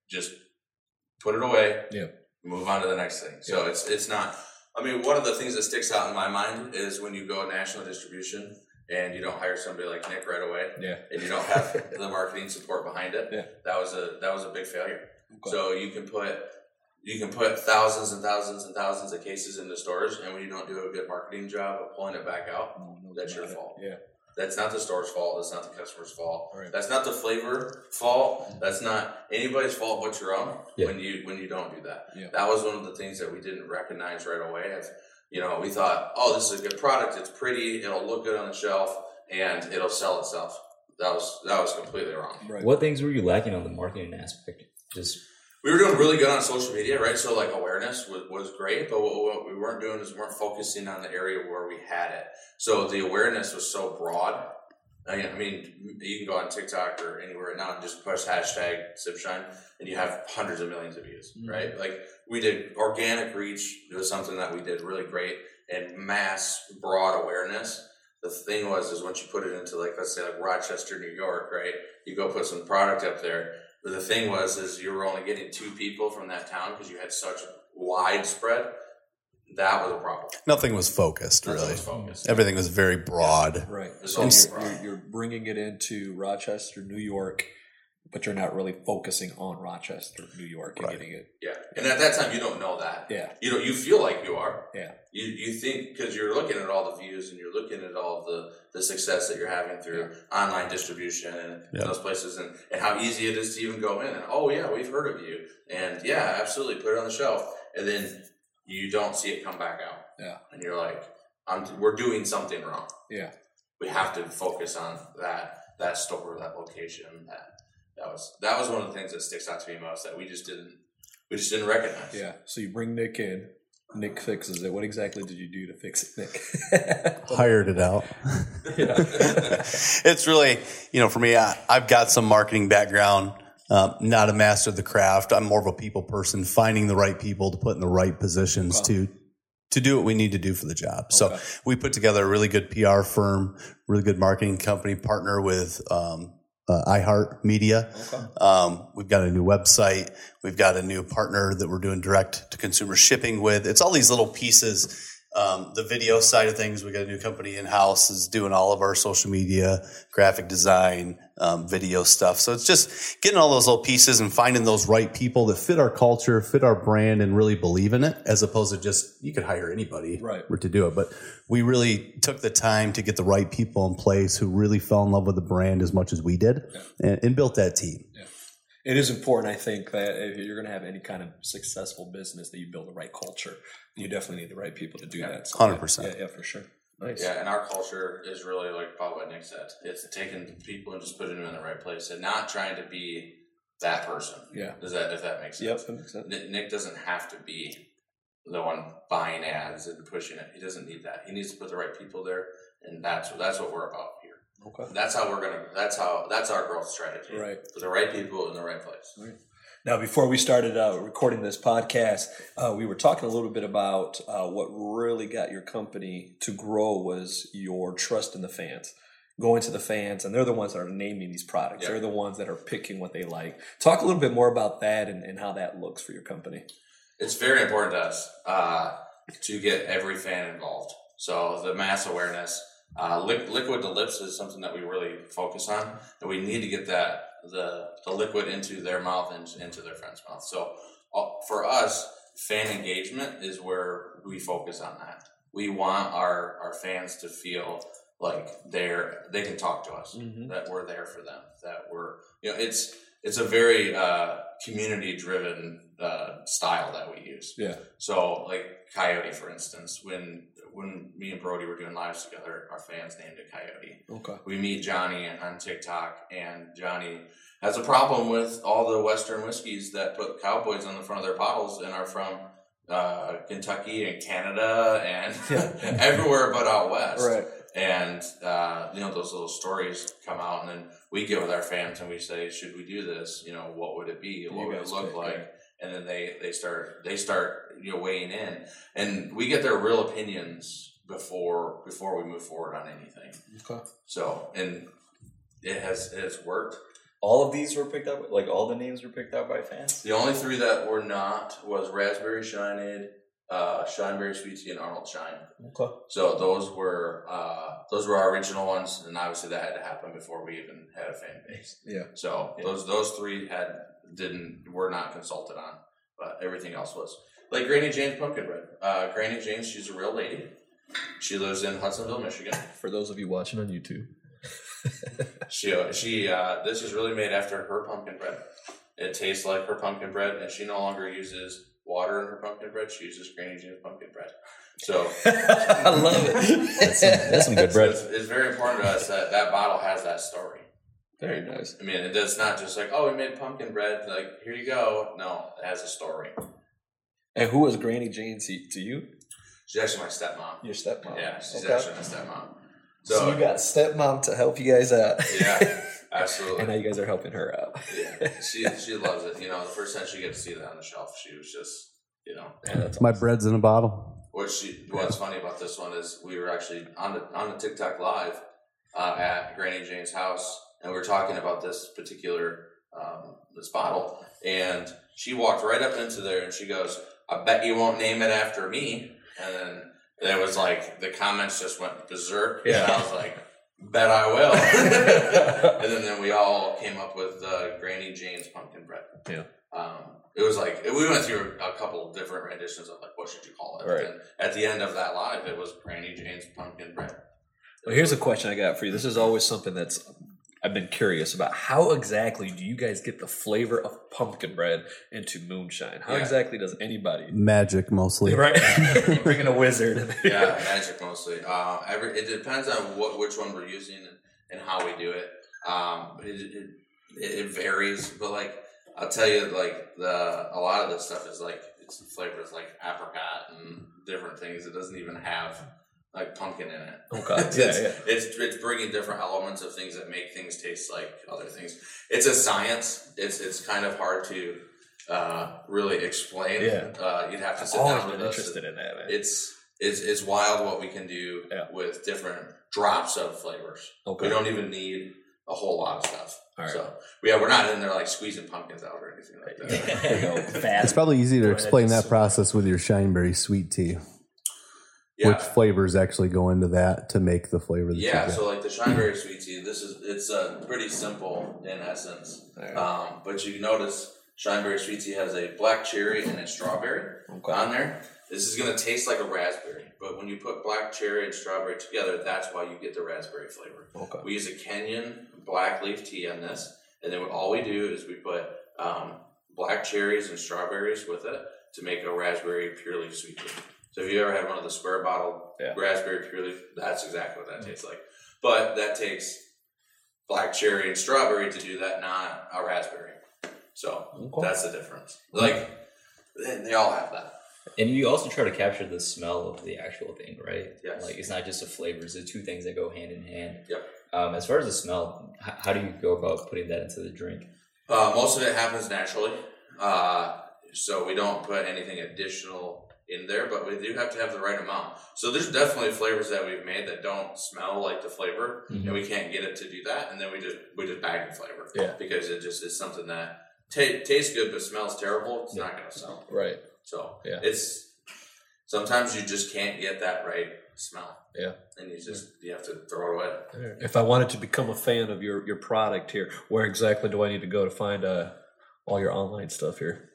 Just put it away. Yeah. Move on to the next thing. So it's it's not. I mean, one of the things that sticks out in my mind is when you go national distribution and you don't hire somebody like Nick right away, Yeah. and you don't have the marketing support behind it. Yeah. That was a that was a big failure. Okay. So you can put you can put thousands and thousands and thousands of cases into stores, and when you don't do a good marketing job of pulling it back out, No knows That's your fault. Yeah. That's not the store's fault. That's not the customer's fault. Right. That's not the flavor fault. That's not anybody's fault but your own. Yeah. When you when you don't do that, Yeah. that was one of the things that we didn't recognize right away. As you know, we thought, oh, this is a good product. It's pretty. It'll look good on the shelf, and it'll sell itself. That was that was completely wrong. Right. What things were you lacking on the marketing aspect? Just we were doing really good on social media, right? So like awareness was, was great, but what, what we weren't doing is we weren't focusing on the area where we had it. So the awareness was so broad. I mean, you can go on TikTok or anywhere right now and just push hashtag Sipshine, and you have hundreds of millions of views, Mhm. right? Like we did organic reach it was something that we did really great, and mass broad awareness. The thing was, is once you put it into like let's say like Rochester, New York, right? You go put some product up there. But the thing was, is you were only getting two people from that town because you had such widespread. That was a problem. Nothing was focused, That's what really. was focused. Everything was very broad. Right. So you're, broad. you're, you're bringing it into Rochester, New York, but you're not really focusing on Rochester, New York, and Right. getting it. Yeah, and at that time you don't know that. Yeah. You know, you feel like you are. Yeah. You you think because you're looking at all the views and you're looking at all the the success that you're having through online distribution and Yeah. those places and, and how easy it is to even go in and oh yeah we've heard of you and yeah absolutely put it on the shelf and then you don't see it come back out. Yeah. And you're like, I'm we're doing something wrong. Yeah. We have to focus on that that store, that location, that that was that was one of the things that sticks out to me most that we just didn't we just didn't recognize. Yeah. So you bring Nick in. Nick fixes it. What exactly did you do to fix it, Nick? Hired it out. It's really, you know, for me, I, I've got some marketing background. Um, not a master of the craft. I'm more of a people person, finding the right people to put in the right positions Wow. to to do what we need to do for the job. So we put together a really good PR firm, really good marketing company, partner with um, uh, iHeart Media. Okay. Um, we've got a new website. We've got a new partner that we're doing direct to consumer shipping with. It's all these little pieces. Um, the video side of things, we got a new company in house is doing all of our social media, graphic design, um, video stuff. So it's just getting all those little pieces and finding those right people that fit our culture, fit our brand, and really believe in it, as opposed to just you could hire anybody Right. to do it. But we really took the time to get the right people in place who really fell in love with the brand as much as we did, and, and built that team. It is important, I think, that if you're going to have any kind of successful business, that you build the right culture. You definitely need the right people to do that. So, 100%. Yeah, yeah, for sure. Nice. Yeah, and our culture is really like Paul what Nick said. It's taking people and just putting them in the right place and not trying to be that person. Yeah. Does that if that makes sense? Yep. That makes sense. Nick, Nick doesn't have to be the one buying ads and pushing it. He doesn't need that. He needs to put the right people there, and that's what that's what we're about here. Okay. That's how we're gonna. That's how. That's our growth strategy. Right. Put the right people in the right place. Right. Now, before we started uh, recording this podcast, uh, we were talking a little bit about uh, what really got your company to grow was your trust in the fans. Going to the fans, and they're the ones that are naming these products. They're the ones that are picking what they like. Talk a little bit more about that and, and how that looks for your company. It's very important to us uh, to get every fan involved. So the mass awareness, uh, li- liquid to lips is something that we really focus on, and we need to get that the the liquid into their mouth and into their friend's mouth. So uh, for us, fan engagement is where we focus on that. We want our our fans to feel like they're they can talk to us Mhm. that we're there for them that we're you know it's it's a very uh, community driven uh, style that we use. Yeah. So like Coyote, for instance, when when me and Brody were doing lives together, our fans named it Coyote. Okay. We meet Johnny on TikTok, and Johnny has a problem with all the Western whiskeys that put cowboys on the front of their bottles and are from uh, Kentucky and Canada and everywhere but out west. Right. And uh, you know those little stories come out, and then we get with our fans and we say, "Should we do this? You know, what would it be? What You would it look pick, like?" yeah. And then they they start they start you know weighing in, and we get their real opinions before before we move forward on anything. Okay. So, and it has it has worked. All of these were picked up. Like all the names were picked out by fans. The only three that were not was Raspberry Shineade, uh, Shineberry Sweet Tea, and Arnold Shine. Okay. So those were uh, those were our original ones, and obviously that had to happen before we even had a fan base. Yeah. So Yeah. those those three had didn't were not consulted on, but everything else was like Granny Jane's pumpkin bread. Uh, Granny Jane, she's a real lady. She lives in Hudsonville, Michigan. For those of you watching on YouTube. She she uh, this is really made after her pumpkin bread. It tastes like her pumpkin bread, and she no longer uses water in her pumpkin bread. She uses Granny Jane's pumpkin bread. So, I love it. That's some, that's some good so bread. it's, it's very important to us that that bottle has that story. Very nice. I mean, it does not just like oh we made pumpkin bread. Like here you go. No, it has a story. And who was Granny Jane to, to you? She's actually my stepmom. Your stepmom. Yeah, she's Okay. actually my stepmom. So, So, you got stepmom to help you guys out. yeah, absolutely. and now you guys are helping her out. yeah, she she loves it. You know, the first time she got to see that on the shelf, she was just you know Yeah, that's My awesome. bread's in a bottle. What she what's funny about this one is we were actually on the on the TikTok live uh, at Granny Jane's house, and we were talking about this particular um, this bottle, and she walked right up into there and she goes, "I bet you won't name it after me," and then there was like the comments just went berserk, and Yeah. I was like. Bet I will. and then, then we all came up with uh, Granny Jane's pumpkin bread. Yeah. Um, it was like we went through a couple of different renditions of like what should you call it. Right. And at the end of that live, it was Granny Jane's pumpkin bread. Well, here's a question I got for you. This is always something that's I've been curious about. How exactly do you guys get the flavor of pumpkin bread into moonshine? How Yeah. exactly does anybody? Magic mostly. Right, you bring in a wizard. Yeah, magic mostly. Uh, every it depends on what which one we're using and, and how we do it. Um, it, it it varies, but like I'll tell you, like the a lot of this stuff is like it's flavors like apricot and different things. It doesn't even have like pumpkin in it. Okay. it's, Yeah, it's, yeah. it's it's bringing different elements of things that make things taste like other things. It's a science. It's it's kind of hard to uh, really explain. Yeah. uh, you'd have to I've sit always down been with us. interested in that. Man. It's it's it's wild what we can do Yeah. with different drops of flavors. Okay. We don't even need a whole lot of stuff. All right. So yeah, we're not in there like squeezing pumpkins out or anything like that. There you go. Fast. It's probably easy to explain that process with your Shineberry sweet tea. Yeah. Which flavors actually go into that to make the flavor that Yeah, so like the Shineberry sweet tea, this is it's uh, pretty simple in essence. Um, but you notice Shineberry sweet tea has a black cherry and a strawberry Okay. on there. This is gonna taste like a raspberry, but when you put black cherry and strawberry together, that's why you get the raspberry flavor. Okay. We use a Kenyan black leaf tea on this, and then all we do is we put um, black cherries and strawberries with it to make a raspberry pure leaf sweet tea. So if you ever had one of the square bottle Yeah. raspberry pure leaf, that's exactly what that tastes like. But that takes black cherry and strawberry to do that, not a raspberry. So Okay. that's the difference. Like they, they all have that. And you also try to capture the smell of the actual thing, right? Yes. Like it's not just the flavors; the two things that go hand in hand. Yep. Um, as far as the smell, h- how do you go about putting that into the drink? Uh, most of it happens naturally, uh, so we don't put anything additional in there, but we do have to have the right amount. So there's definitely flavors that we've made that don't smell like the flavor, Mhm. and we can't get it to do that, and then we just we just bag the flavor, Yeah. because it just is something that ta- tastes good but smells terrible. It's not gonna sell. Right. So Yeah. it's sometimes you just can't get that right smell. Yeah. and you just you have to throw it away. If I wanted to become a fan of your your product here, where exactly do I need to go to find uh, all your online stuff here?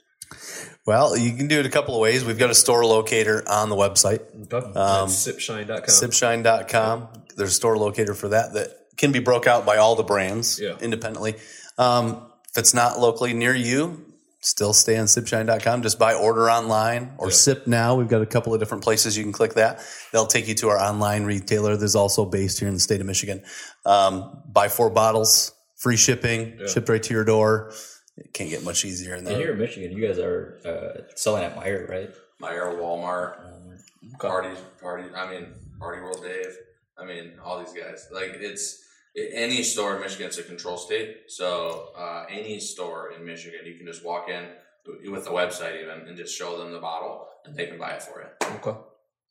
Well, you can do it a couple of ways. We've got a store locator on the website, Okay. Um, That's sipshine.com. sipshine.com. There's a store locator for that that can be broke out by all the brands Yeah. independently. Um, If it's not locally near you, still stay on sipshine.com. Just buy order online or sip now. We've got a couple of different places you can click that. They'll take you to our online retailer. There's also based here in the state of Michigan. Um, buy four bottles, free shipping, shipped right to your door. It can't get much easier than And that. here in Michigan, you guys are uh, selling at Meijer, right? Meijer, Walmart, Party, Party. I mean, Party World Dave. I mean, all these guys. Like it's i- any store in Michigan. It's a control state, so uh, any store in Michigan, you can just walk in with the website even and just show them the bottle, and they can buy it for you. Okay.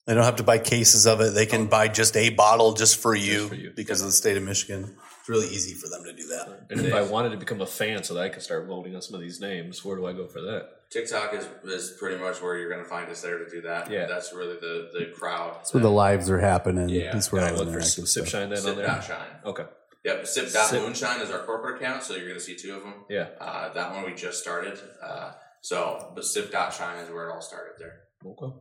They don't have to buy cases of it. They can buy just a bottle just for you, for you. because of the state of Michigan. It's really easy for them to do that. And if I wanted to become a fan so that I could start voting on some of these names, where do I go for that? TikTok is, is pretty much where you're going to find us there to do that. Yeah. that's really the the crowd. That's where the lives are happening. Yeah. That's where I look for interactive Sip stuff. Shine then on Sip there. dot shine. Okay. Yep, sip dot Sip. moonshine is our corporate account, so you're going to see two of them. Yeah. Uh, that one we just started. Uh, so, but sip dot shine is where it all started there. Okay.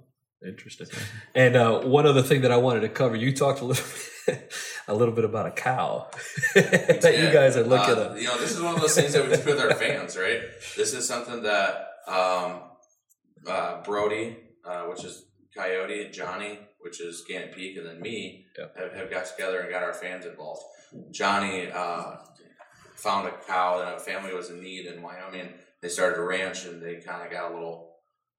Interesting. And uh, one other thing that I wanted to cover, you talked a little, a little bit about a cow that you guys are looking Uh, at. You know, this is one of those things that we do with our fans, right? This is something that um, uh, Brody, uh, which is Coyote, Johnny, which is Gannett Peak, and then me Yep. have, have got together and got our fans involved. Johnny uh, found a cow that a family was in need in Wyoming. They started a ranch and they kind of got a little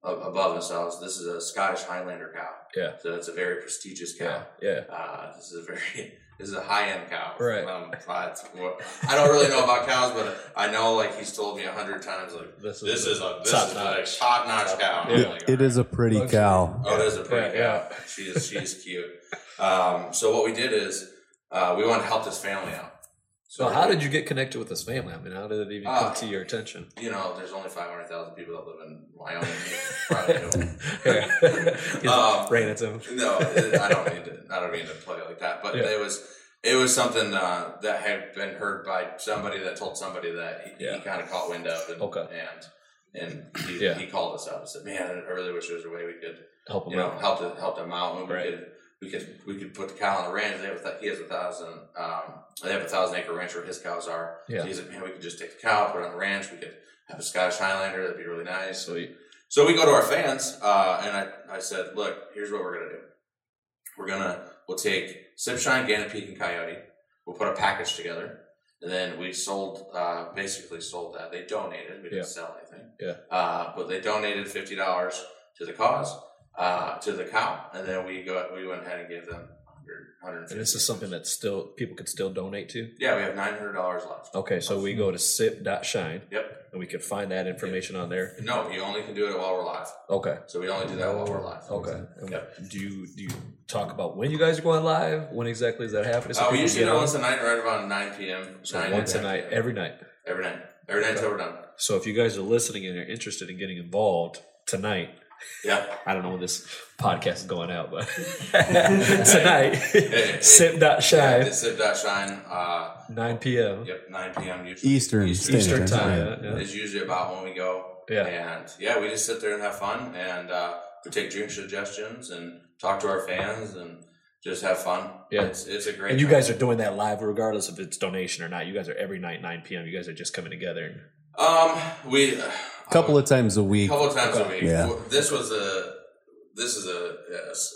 a- above themselves. This is a Scottish Highlander cow. Yeah. So it's a very prestigious cow. Yeah. Yeah. Uh, this is a very this is a high end cow. Right. Um, but well, I don't really know about cows, but I know like he's told me a hundred times like This is, this is a this top is notch. a top notch cow. Yeah. I'm like, It is a pretty Luxury. cow. Oh, it is a pretty Yeah, cow. She is she is cute. Um, so what we did is uh, we wanted to help this family out. So how did you get connected with this family? I mean, how did it even Uh, come to your attention? you know? There's only five hundred thousand people that live in Wyoming. Probably. Um, him. No, I don't mean to. I don't mean to play like that. But Yeah. it was it was something uh, that had been heard by somebody that told somebody that he, Yeah. he kind of caught wind of, and Okay. and and he, Yeah. he called us up and said, "Man, I really wish there was a way we could Help him you know out. help to, help them out, and we Right. could." We could we could put the cow on the ranch. They have a he has a thousand um, they have a thousand acre ranch where his cows are. Yeah. So he's like, man, we could just take the cow, put it on the ranch. We could have a Scottish Highlander. That'd be really nice. Sweet. So we go to our fans, uh, and I, I said, look, here's what we're gonna do. We're gonna we'll take Sipshine, Peak, and Coyote. We'll put a package together, and then we sold uh, basically sold that. They donated. We didn't Yeah. sell anything. Yeah. Uh, but they donated fifty dollars to the cause, uh, to the cow, and then we go we went ahead and gave them 100, And this is something that still people could still donate to. Yeah, we have nine hundred dollars left. Okay, so we go to sip.shine Yep. and we can find that information on there. No, you only can do it while we're live. Okay. So we only do that while we're live. Okay. And Yep. Do you do you talk about when you guys are going live? When exactly is that happening? So Uh, we people usually get do on? once a night, right around nine p.m. So 9 once a 10 night, p.m. every night. Every night. Every night until we're done. So if you guys are listening and you're interested in getting involved tonight, Yeah. I don't know when this podcast is going out, but tonight, hey. sip.shine, Yeah, sip dot shine. Uh, 9 p.m. yep, nine p.m. usually. Eastern Eastern, Eastern time. Yeah. Yeah, yeah. is usually about when we go. Yeah. And yeah, we just sit there and have fun, and uh, we take drink suggestions and talk to our fans and just have fun. Yeah. It's it's a great. And you time. guys are doing that live regardless if it's donation or not. You guys are every night, 9 p.m. You guys are just coming together. And, Um, we a A couple of times a week. A couple of times a week. Yeah. This was a this is a,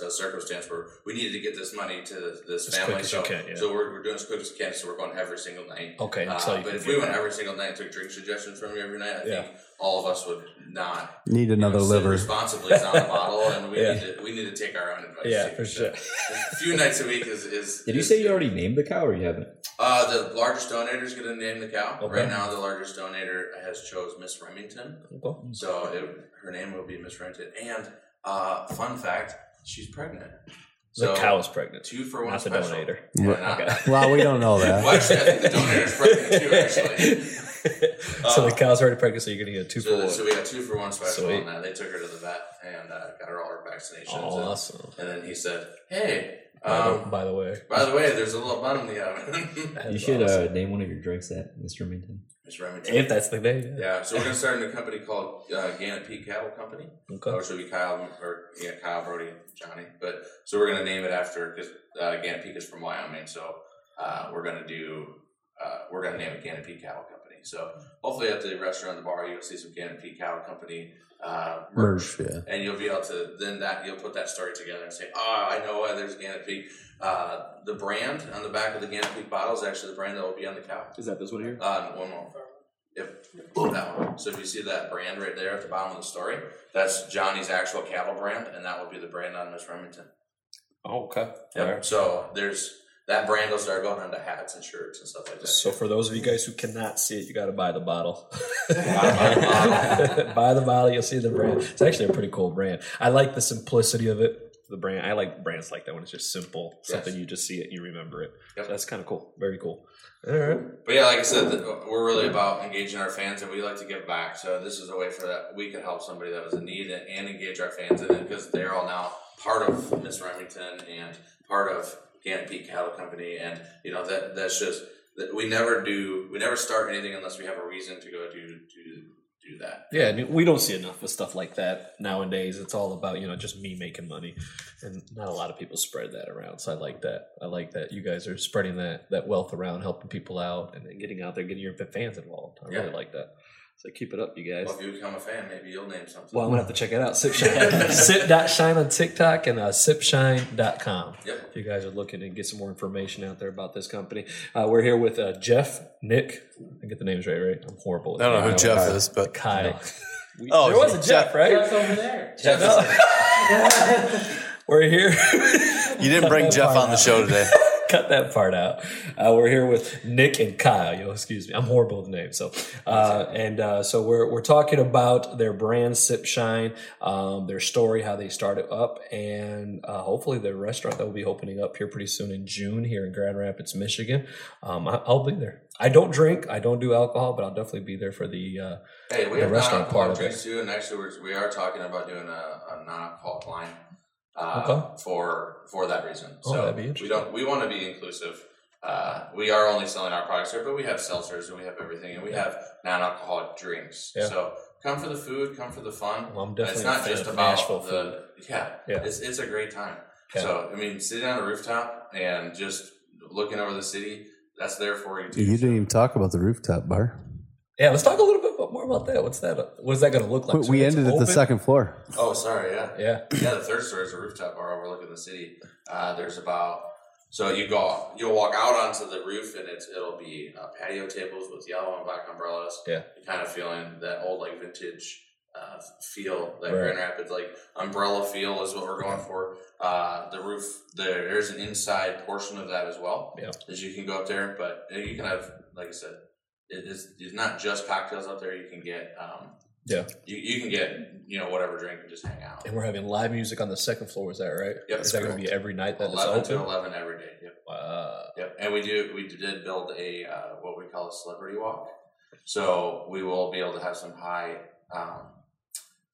a, a circumstance where we needed to get this money to this As family. quick as so you can, yeah. so we're, we're doing as quick as we can. So we're going every single night. okay, Uh, so you but if we went every single night and took drink suggestions from you every night, I Yeah. think all of us would not Need another you know, liver. responsibly is not a bottle, and we Yeah. need to we need to take our own advice. Yeah, too. for So, sure. A few nights a week is is. Did you say you already named the cow or you haven't? Uh, the largest donator is going to name the cow. Okay. Right now, the largest donator has chose Miss Remington, Okay. so it, her name will be Miss Remington. And uh, fun fact, she's pregnant. The cow is pregnant. two for one Not the special. donator. Yeah, not- Okay. Well, we don't know Well, that. actually, I think the donator's pregnant too. Actually, so the Uh, cow's already pregnant, so you're going to get a two for so, one. so we got two for one special Sweet. on that. They took her to the vet and uh, got her all her vaccinations. and- awesome. And then he said, "Hey, By, the, um, by the way, by the way, there's a little bun in the oven." You should awesome. uh, name one of your drinks that, Mr. Minton. Miss Remington. if that's the name. yeah, so we're gonna start a new company called uh, Gannett Peak Cattle Company, Okay. which will be Kyle or yeah, Kyle Brody, and Johnny. But so we're gonna name it after because uh, Gannett Peak is from Wyoming, so uh, we're gonna do uh, we're gonna name it Gannett Peak Cattle Company. So hopefully at the restaurant, the bar, you'll see some Gannett Peak Cattle Company uh, merch, yeah. and you'll be able to then that you'll put that story together and say, oh, I know why there's Gannett Peak. Uh, the brand on the back of the Gannett Peak bottle is actually the brand that will be on the cow. Is that this one here? Uh, one more. Yep, that one. So if you see that brand right there at the bottom of the story, that's Johnny's actual cattle brand, and that will be the brand on Miss Remington. Oh, okay. Yep. So there's that brand will start going onto hats and shirts and stuff like that. So for those of you guys who cannot see it, you got to buy the bottle. Buy the bottle. buy the bottle, you'll see the brand. It's actually a pretty cool brand. I like the simplicity of it. The brand, I like brands like that when it's just simple, something you just see it, you remember it. Yep. So that's kind of cool. Very cool. All right. But yeah, like I said, th- we're really about engaging our fans, and we like to give back. So this is a way for that we could help somebody that was in need and, and engage our fans in it because they're all now part of Miss Remington and part of Gannett Peak Cattle Company, and you know that that's just that we never do we never start anything unless we have a reason to go do do do that. Yeah, and we don't see enough of stuff like that nowadays. It's all about you know just me making money, and not a lot of people spread that around. So I like that. I like that you guys are spreading that that wealth around, helping people out, and then getting out there, getting your fans involved. I really like that. So keep it up, you guys. Well, if you become a fan, maybe you'll name something. Well, I'm gonna have to check it out. Sipshine, sip.shine on TikTok and uh, sipshine.com. Yep. If you guys are looking to get some more information out there about this company, uh, we're here with uh, Jeff, Nick. I get the names right, right? I'm horrible. with I don't know who names. Jeff is, but Kyle. We- Oh, there was a Jeff, Jeff. right? over there. We're here. you didn't bring Jeff on the show today. Cut that part out. Uh, we're here with Nick and Kyle. Yo, excuse me, I'm horrible with names. So, uh, and uh, so we're we're talking about their brand Sip Shine, um, their story, how they started up, and uh, hopefully their restaurant that will be opening up here pretty soon in June here in Grand Rapids, Michigan. Um, I, I'll be there. I don't drink, I don't do alcohol, but I'll definitely be there for the. Uh, Hey, we the have restaurant part of it. too, and actually we're, we are talking about doing a, a non-alcoholic line uh, Okay. for for that reason. Oh, so that'd be we don't we want to be inclusive. Uh, we are only selling our products here, but we have seltzers and we have everything, and we have non-alcoholic drinks. Yeah. So come for the food, come for the fun. well, I'm it's definitely a not just of about Nashville the yeah, Yeah. It's it's a great time. Yeah. So I mean, sitting on a rooftop and just looking over the city, that's there for you too. You didn't even talk about the rooftop bar. Yeah, let's talk a little bit more about that. What's that? What is that going to look like? But So we it's ended at the second floor. Oh, sorry, yeah. Yeah. Yeah, the third story is a rooftop bar overlooking the city. Uh, there's about so you go you'll walk out onto the roof and it's it'll be uh, patio tables with yellow and black umbrellas. Yeah. You're kind of feeling that old like vintage uh, feel that Right. Grand Rapids like umbrella feel is what we're going for. Uh, the roof there there's an inside portion of that as well. Yeah. As you can go up there, but you can have like I said, it is it's not just cocktails up there. You can get um, Yeah. you, you can get you know whatever drink and just hang out. And we're having live music on the second floor. Is that right? Yep, Is that going to be every night that it's eleven to open? eleven every day. Yep. Wow. Yep. And we do we did build a uh, what we call a celebrity walk. So we will be able to have some high um,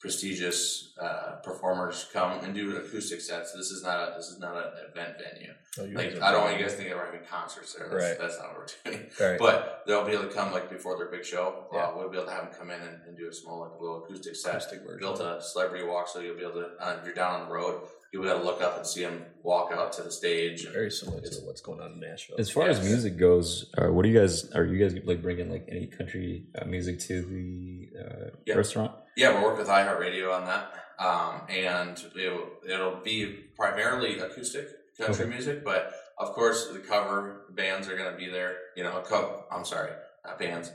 prestigious uh, performers come and do an acoustic sets. This is not a this is not an event venue. Oh, Like I don't want you guys thinking we're having concerts there. That's, Right. that's not what we're doing. Right. But they'll be able to come like before their big show. Yeah. Uh, we'll be able to have them come in and, and do a small like little acoustic set. Acoustic version. Built a celebrity walk, so you'll be able to uh, if you're down on the road, you'll be able to look up and see them walk out to the stage. Very similar to what's going on in Nashville. As far as music goes, uh, what do you guys are you guys like bringing like any country uh, music to the uh, Yeah. restaurant? Yeah, we work with iHeartRadio on that, um, and it'll, it'll be primarily acoustic country music, but of course the cover bands are going to be there. You know, a co- I'm sorry, not bands.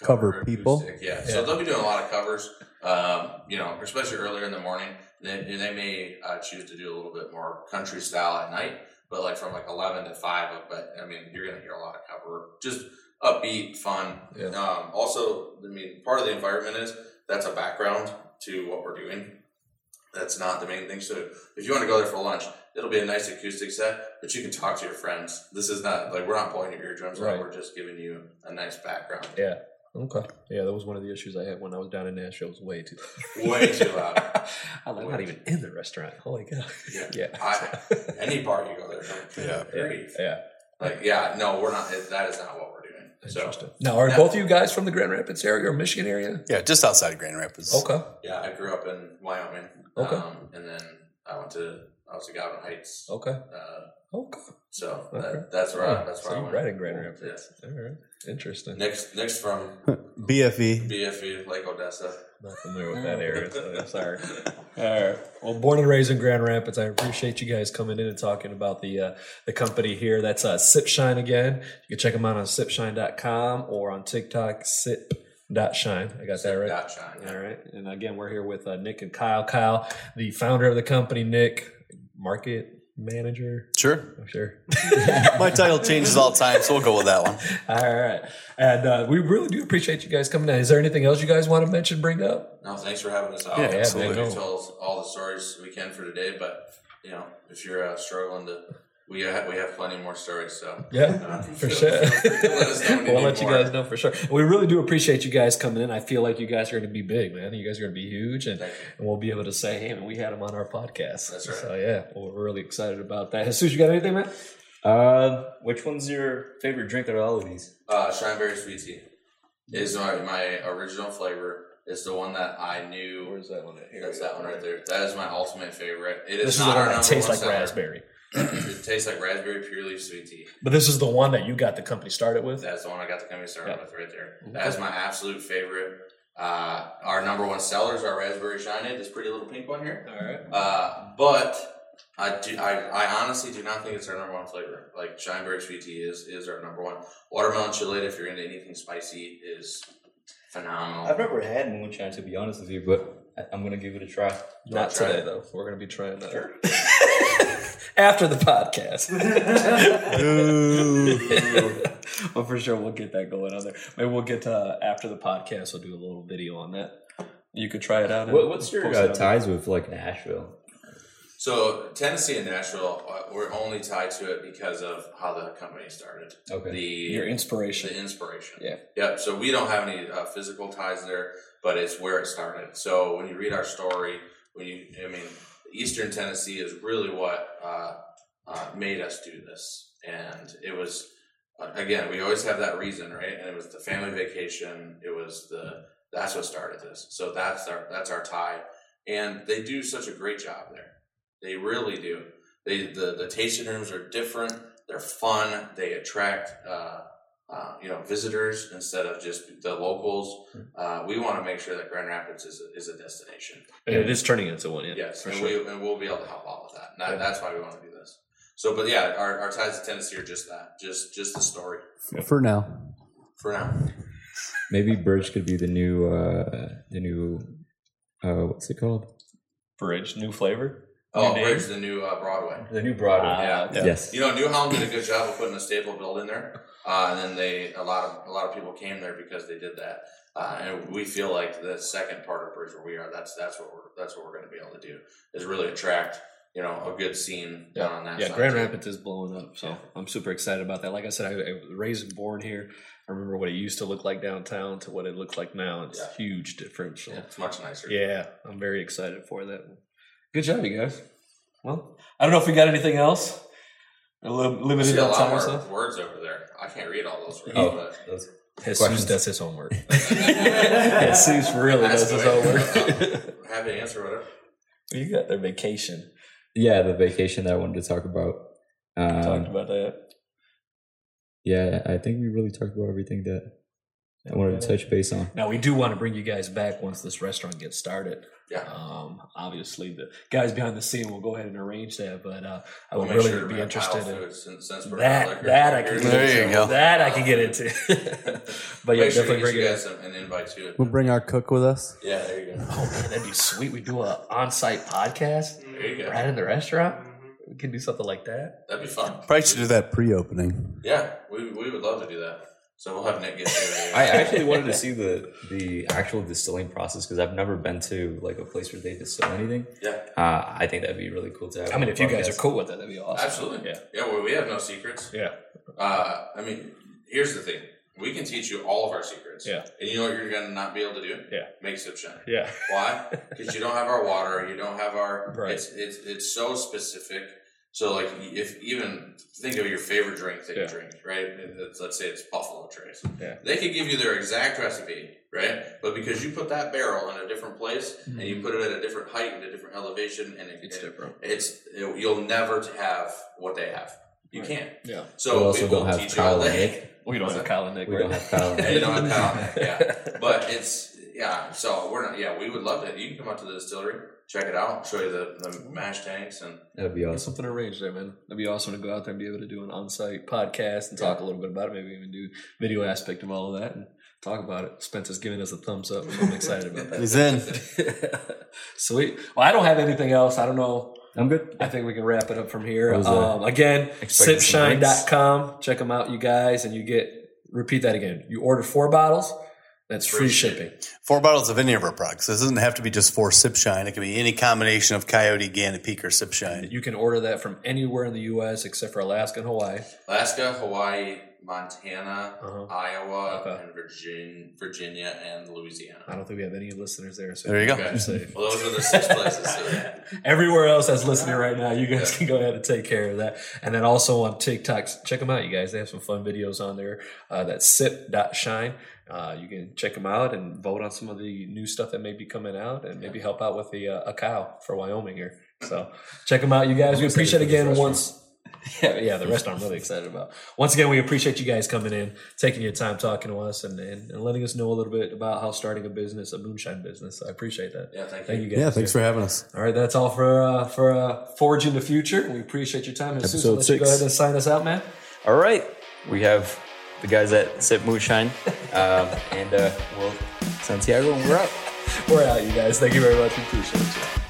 Cover people? acoustic, Yeah. Yeah. so they'll be doing a lot of covers. Um, you know, especially earlier in the morning. They, they may uh, choose to do a little bit more country style at night, but like from like eleven to five. But I mean, you're going to hear a lot of cover, just upbeat, fun. Yeah. Um, also, I mean, part of the environment is that's a background to what we're doing. That's not the main thing. So if you want to go there for lunch, it'll be a nice acoustic set, but you can talk to your friends. This is not like we're not blowing your eardrums out. Right. We're just giving you a nice background. Yeah. Okay. Yeah, that was one of the issues I had when I was down in Nashville. It was way too loud. Way too loud. I'm not even in the restaurant. Holy cow. Yeah. Yeah. I, any bar you go there, Yeah. yeah. yeah. Like, yeah, no, we're not. That is not what we're doing. So, Interesting. Now, are Yeah. both of you guys from the Grand Rapids area or Michigan area? Yeah, just outside of Grand Rapids. Okay. yeah, I grew up in Wyoming. Okay. Um, and then I went to I was to Godwin Heights Okay. uh, Okay. So Okay. that, that's where I, that's so where I you went. right in Grand Rapids. All right. Interesting. Next, next from BFE. BFE Lake Odessa. Not familiar with that area, so I'm sorry. All right. Well, born and raised in Grand Rapids, I appreciate you guys coming in and talking about the uh, the company here. That's uh, Sipshine again. You can check them out on sipshine.com or on TikTok, sip.shine. I got that right? Dot shine. All right. And again, we're here with uh, Nick and Kyle. Kyle, the founder of the company, Nick, market manager. Sure. I'm sure. My title changes all the time, so we'll go with that one. All right. And uh, we really do appreciate you guys coming down. Is there anything else you guys want to mention, bring up? No, thanks for having us out. Yeah, We absolutely. can tell us all the stories we can for today, but you know, if you're uh, struggling to, we have we have plenty more stories. So Yeah, uh, for feel- sure. feel free to let us know when you we'll need let you more. guys know for sure. We really do appreciate you guys coming in. I feel like you guys are going to be big, man. You guys are going to be huge, and, and we'll be able to say, "Hey, man, we had them on our podcast." That's right. So yeah, well, we're really excited about that. Jesus, you got anything, man? Uh, which one's your favorite drink out of all of these? Uh, Shineberry sweet tea is my, my original flavor. It's the one that I knew. Where's that one? At? Here That's that one right there. That is my ultimate favorite. It is This is the not one our that number tastes one like seller. raspberry. It tastes like raspberry pure leaf sweet tea. But this is the one that you got the company started with. That's the one I got the company started Yeah. with right there. That is my absolute favorite. Uh, our number one sellers are raspberry shiny, this pretty little pink one here. All right. Uh, but I do, I, I honestly do not think it's our number one flavor. Like Shineberry sweet tea is is our number one. Watermelon chilled, if you're into anything spicy, is phenomenal. I've never had moonshine to be honest with you, but I- I'm gonna give it a try. Not try today, it? though. We're going to be trying that after the podcast. well, for sure, we'll get that going on there. Maybe we'll get to after the podcast. We'll do a little video on that. You could try it out. What, what's your uh, ties with like Nashville? So Tennessee and Nashville, uh, we're only tied to it because of how the company started. Okay. The Your inspiration. the inspiration. Yeah. Yep. So we don't have any uh, physical ties there, but it's where it started. So when you read our story, when you, I mean, Eastern Tennessee is really what uh, uh, made us do this, and it was uh, again we always have that reason, right? And it was the family vacation. It was the that's what started this. So that's our that's our tie, and they do such a great job there. They really do. They the the tasting rooms are different. They're fun. They attract uh, uh, you know visitors instead of just the locals. Uh, we want to make sure that Grand Rapids is a, is a destination. And it is turning into one. Yeah, Yes, and, sure. we, and we'll be able to help out with that. And that Yeah. That's why we want to do this. So, but yeah, our, our ties to Tennessee are just that, just just the story For now. for now. Maybe Bridge could be the new uh the new uh what's it called? Bridge, new flavor. Oh, New name? Bridge, the new uh, Broadway. The new Broadway. Ah, Yeah. Yes. You know, New Holland did a good job of putting a staple build in there, uh, and then they a lot of a lot of people came there because they did that. Uh, and we feel like the second part of Bridge where we are, that's that's what we're that's what we're going to be able to do is really attract you know a good scene down on that. Yeah, side Grand too. Rapids is blowing up, so I'm super excited about that. Like I said, I, I was raised and born here. I remember what it used to look like downtown to what it looks like now. It's Yeah. a huge difference. Yeah, it's much nicer. Yeah, I'm very excited for that. Good job, you guys. Well, I don't know if we got anything else. A little limited see a on lot time more words over there. I can't read all those words. Oh, but those- Jesus Questions? does his homework. Jesus really Ask does his homework. I'm happy to answer whatever. you got their vacation. yeah, the vacation that I wanted to talk about. Talked Um, about that. yeah, I think we really talked about everything that I wanted to touch base on. Now we do want to bring you guys back once this restaurant gets started. Yeah. Um, obviously, the guys behind the scene will go ahead and arrange that, but uh, I We'll would really sure be interested in since, since that. That I can get There into. you go. That I can get into. but yeah, Make definitely get bring you guys some, an invite to it. We'll bring our cook with us. Yeah, there you go. Oh man, that'd be sweet. We do a on-site podcast There you go. right in the restaurant. We can do something like that. That'd be fun. Probably should do that pre-opening. Yeah, we, we would love to do that. So we'll have Nick get you. I actually wanted to see the the actual distilling process because I've never been to like a place where they distill anything. Yeah, Uh, I think that'd be really cool to have. I mean, if you guys are cool with it, that'd be awesome. absolutely. Yeah. yeah. Well, we have no secrets. Yeah. Uh, I mean, here's the thing: we can teach you all of our secrets. Yeah. And you know what you're gonna not be able to do? Yeah. Make sip shine. Yeah. Why? Because you don't have our water. You don't have our. Right. It's it's it's so specific So like if even think of your favorite drink that Yeah. you drink, right? It's- let's say it's Buffalo Trace. Yeah. They could give you their exact recipe, right? But because you put that barrel in a different place and you mm-hmm. put it at a different height and a different elevation, and it, It's it- different. it's you'll never have what they have. You Right. can't. Yeah. So We also don't have teach you Kyle and. Nick. We don't have that? Kyle and Nick. We right don't have Kyle. Yeah, you don't have Kyle. Yeah, but it's yeah. So we're not. Yeah, we would love it. You can come out to the distillery, check it out, show you the, the mash tanks, and That'd be Get awesome. something arranged there, man. That'd be awesome to go out there and be able to do an on-site podcast and talk a little bit about it. Maybe even do video aspect of all of that and talk about it. Spencer's giving us a thumbs up. I'm excited about that. He's in. Sweet. Well, I don't have anything else. I don't know. I'm good. I think we can wrap it up from here. What was that? Um, again, Expecting some sipshine.com. Check them out, you guys, and you get, repeat that again. You order four bottles, that's free, Free shipping. shipping. Four bottles of any of our products. This doesn't have to be just four Sip Shine. It can be any combination of Coyote, Gannett Peak, or Sip Shine. You can order that from anywhere in the U.S. except for Alaska and Hawaii. Alaska, Hawaii, Montana, Uh-huh. Iowa, Okay. and Virgin, Virginia, and Louisiana. I don't think we have any listeners there. So There you go. Okay. Safe. Well, those are the six places. So. Everywhere else that's listening right now, you guys Yeah. can go ahead and take care of that. And then also on TikTok, check them out, you guys. They have some fun videos on there. Uh, that's sip.shine. Uh, you can check them out and vote on some of the new stuff that may be coming out and maybe help out with the uh, a cow for Wyoming here. So check them out, you guys. We appreciate it again once. Yeah, yeah, the rest I'm really excited about. Once again, we appreciate you guys coming in, taking your time talking to us, and, and, and letting us know a little bit about how starting a business, a moonshine business. I appreciate that. Yeah, thank you. Thank you guys. Yeah, thanks for having us. All right, that's all for uh, for uh, forging the future. We appreciate your time. And Susan, Episode let's go ahead and sign us out, man. All right. We have the guys at Sip Moonshine. Um, and uh, well, Santiago, we're out. We're out, you guys. Thank you very much. We appreciate you.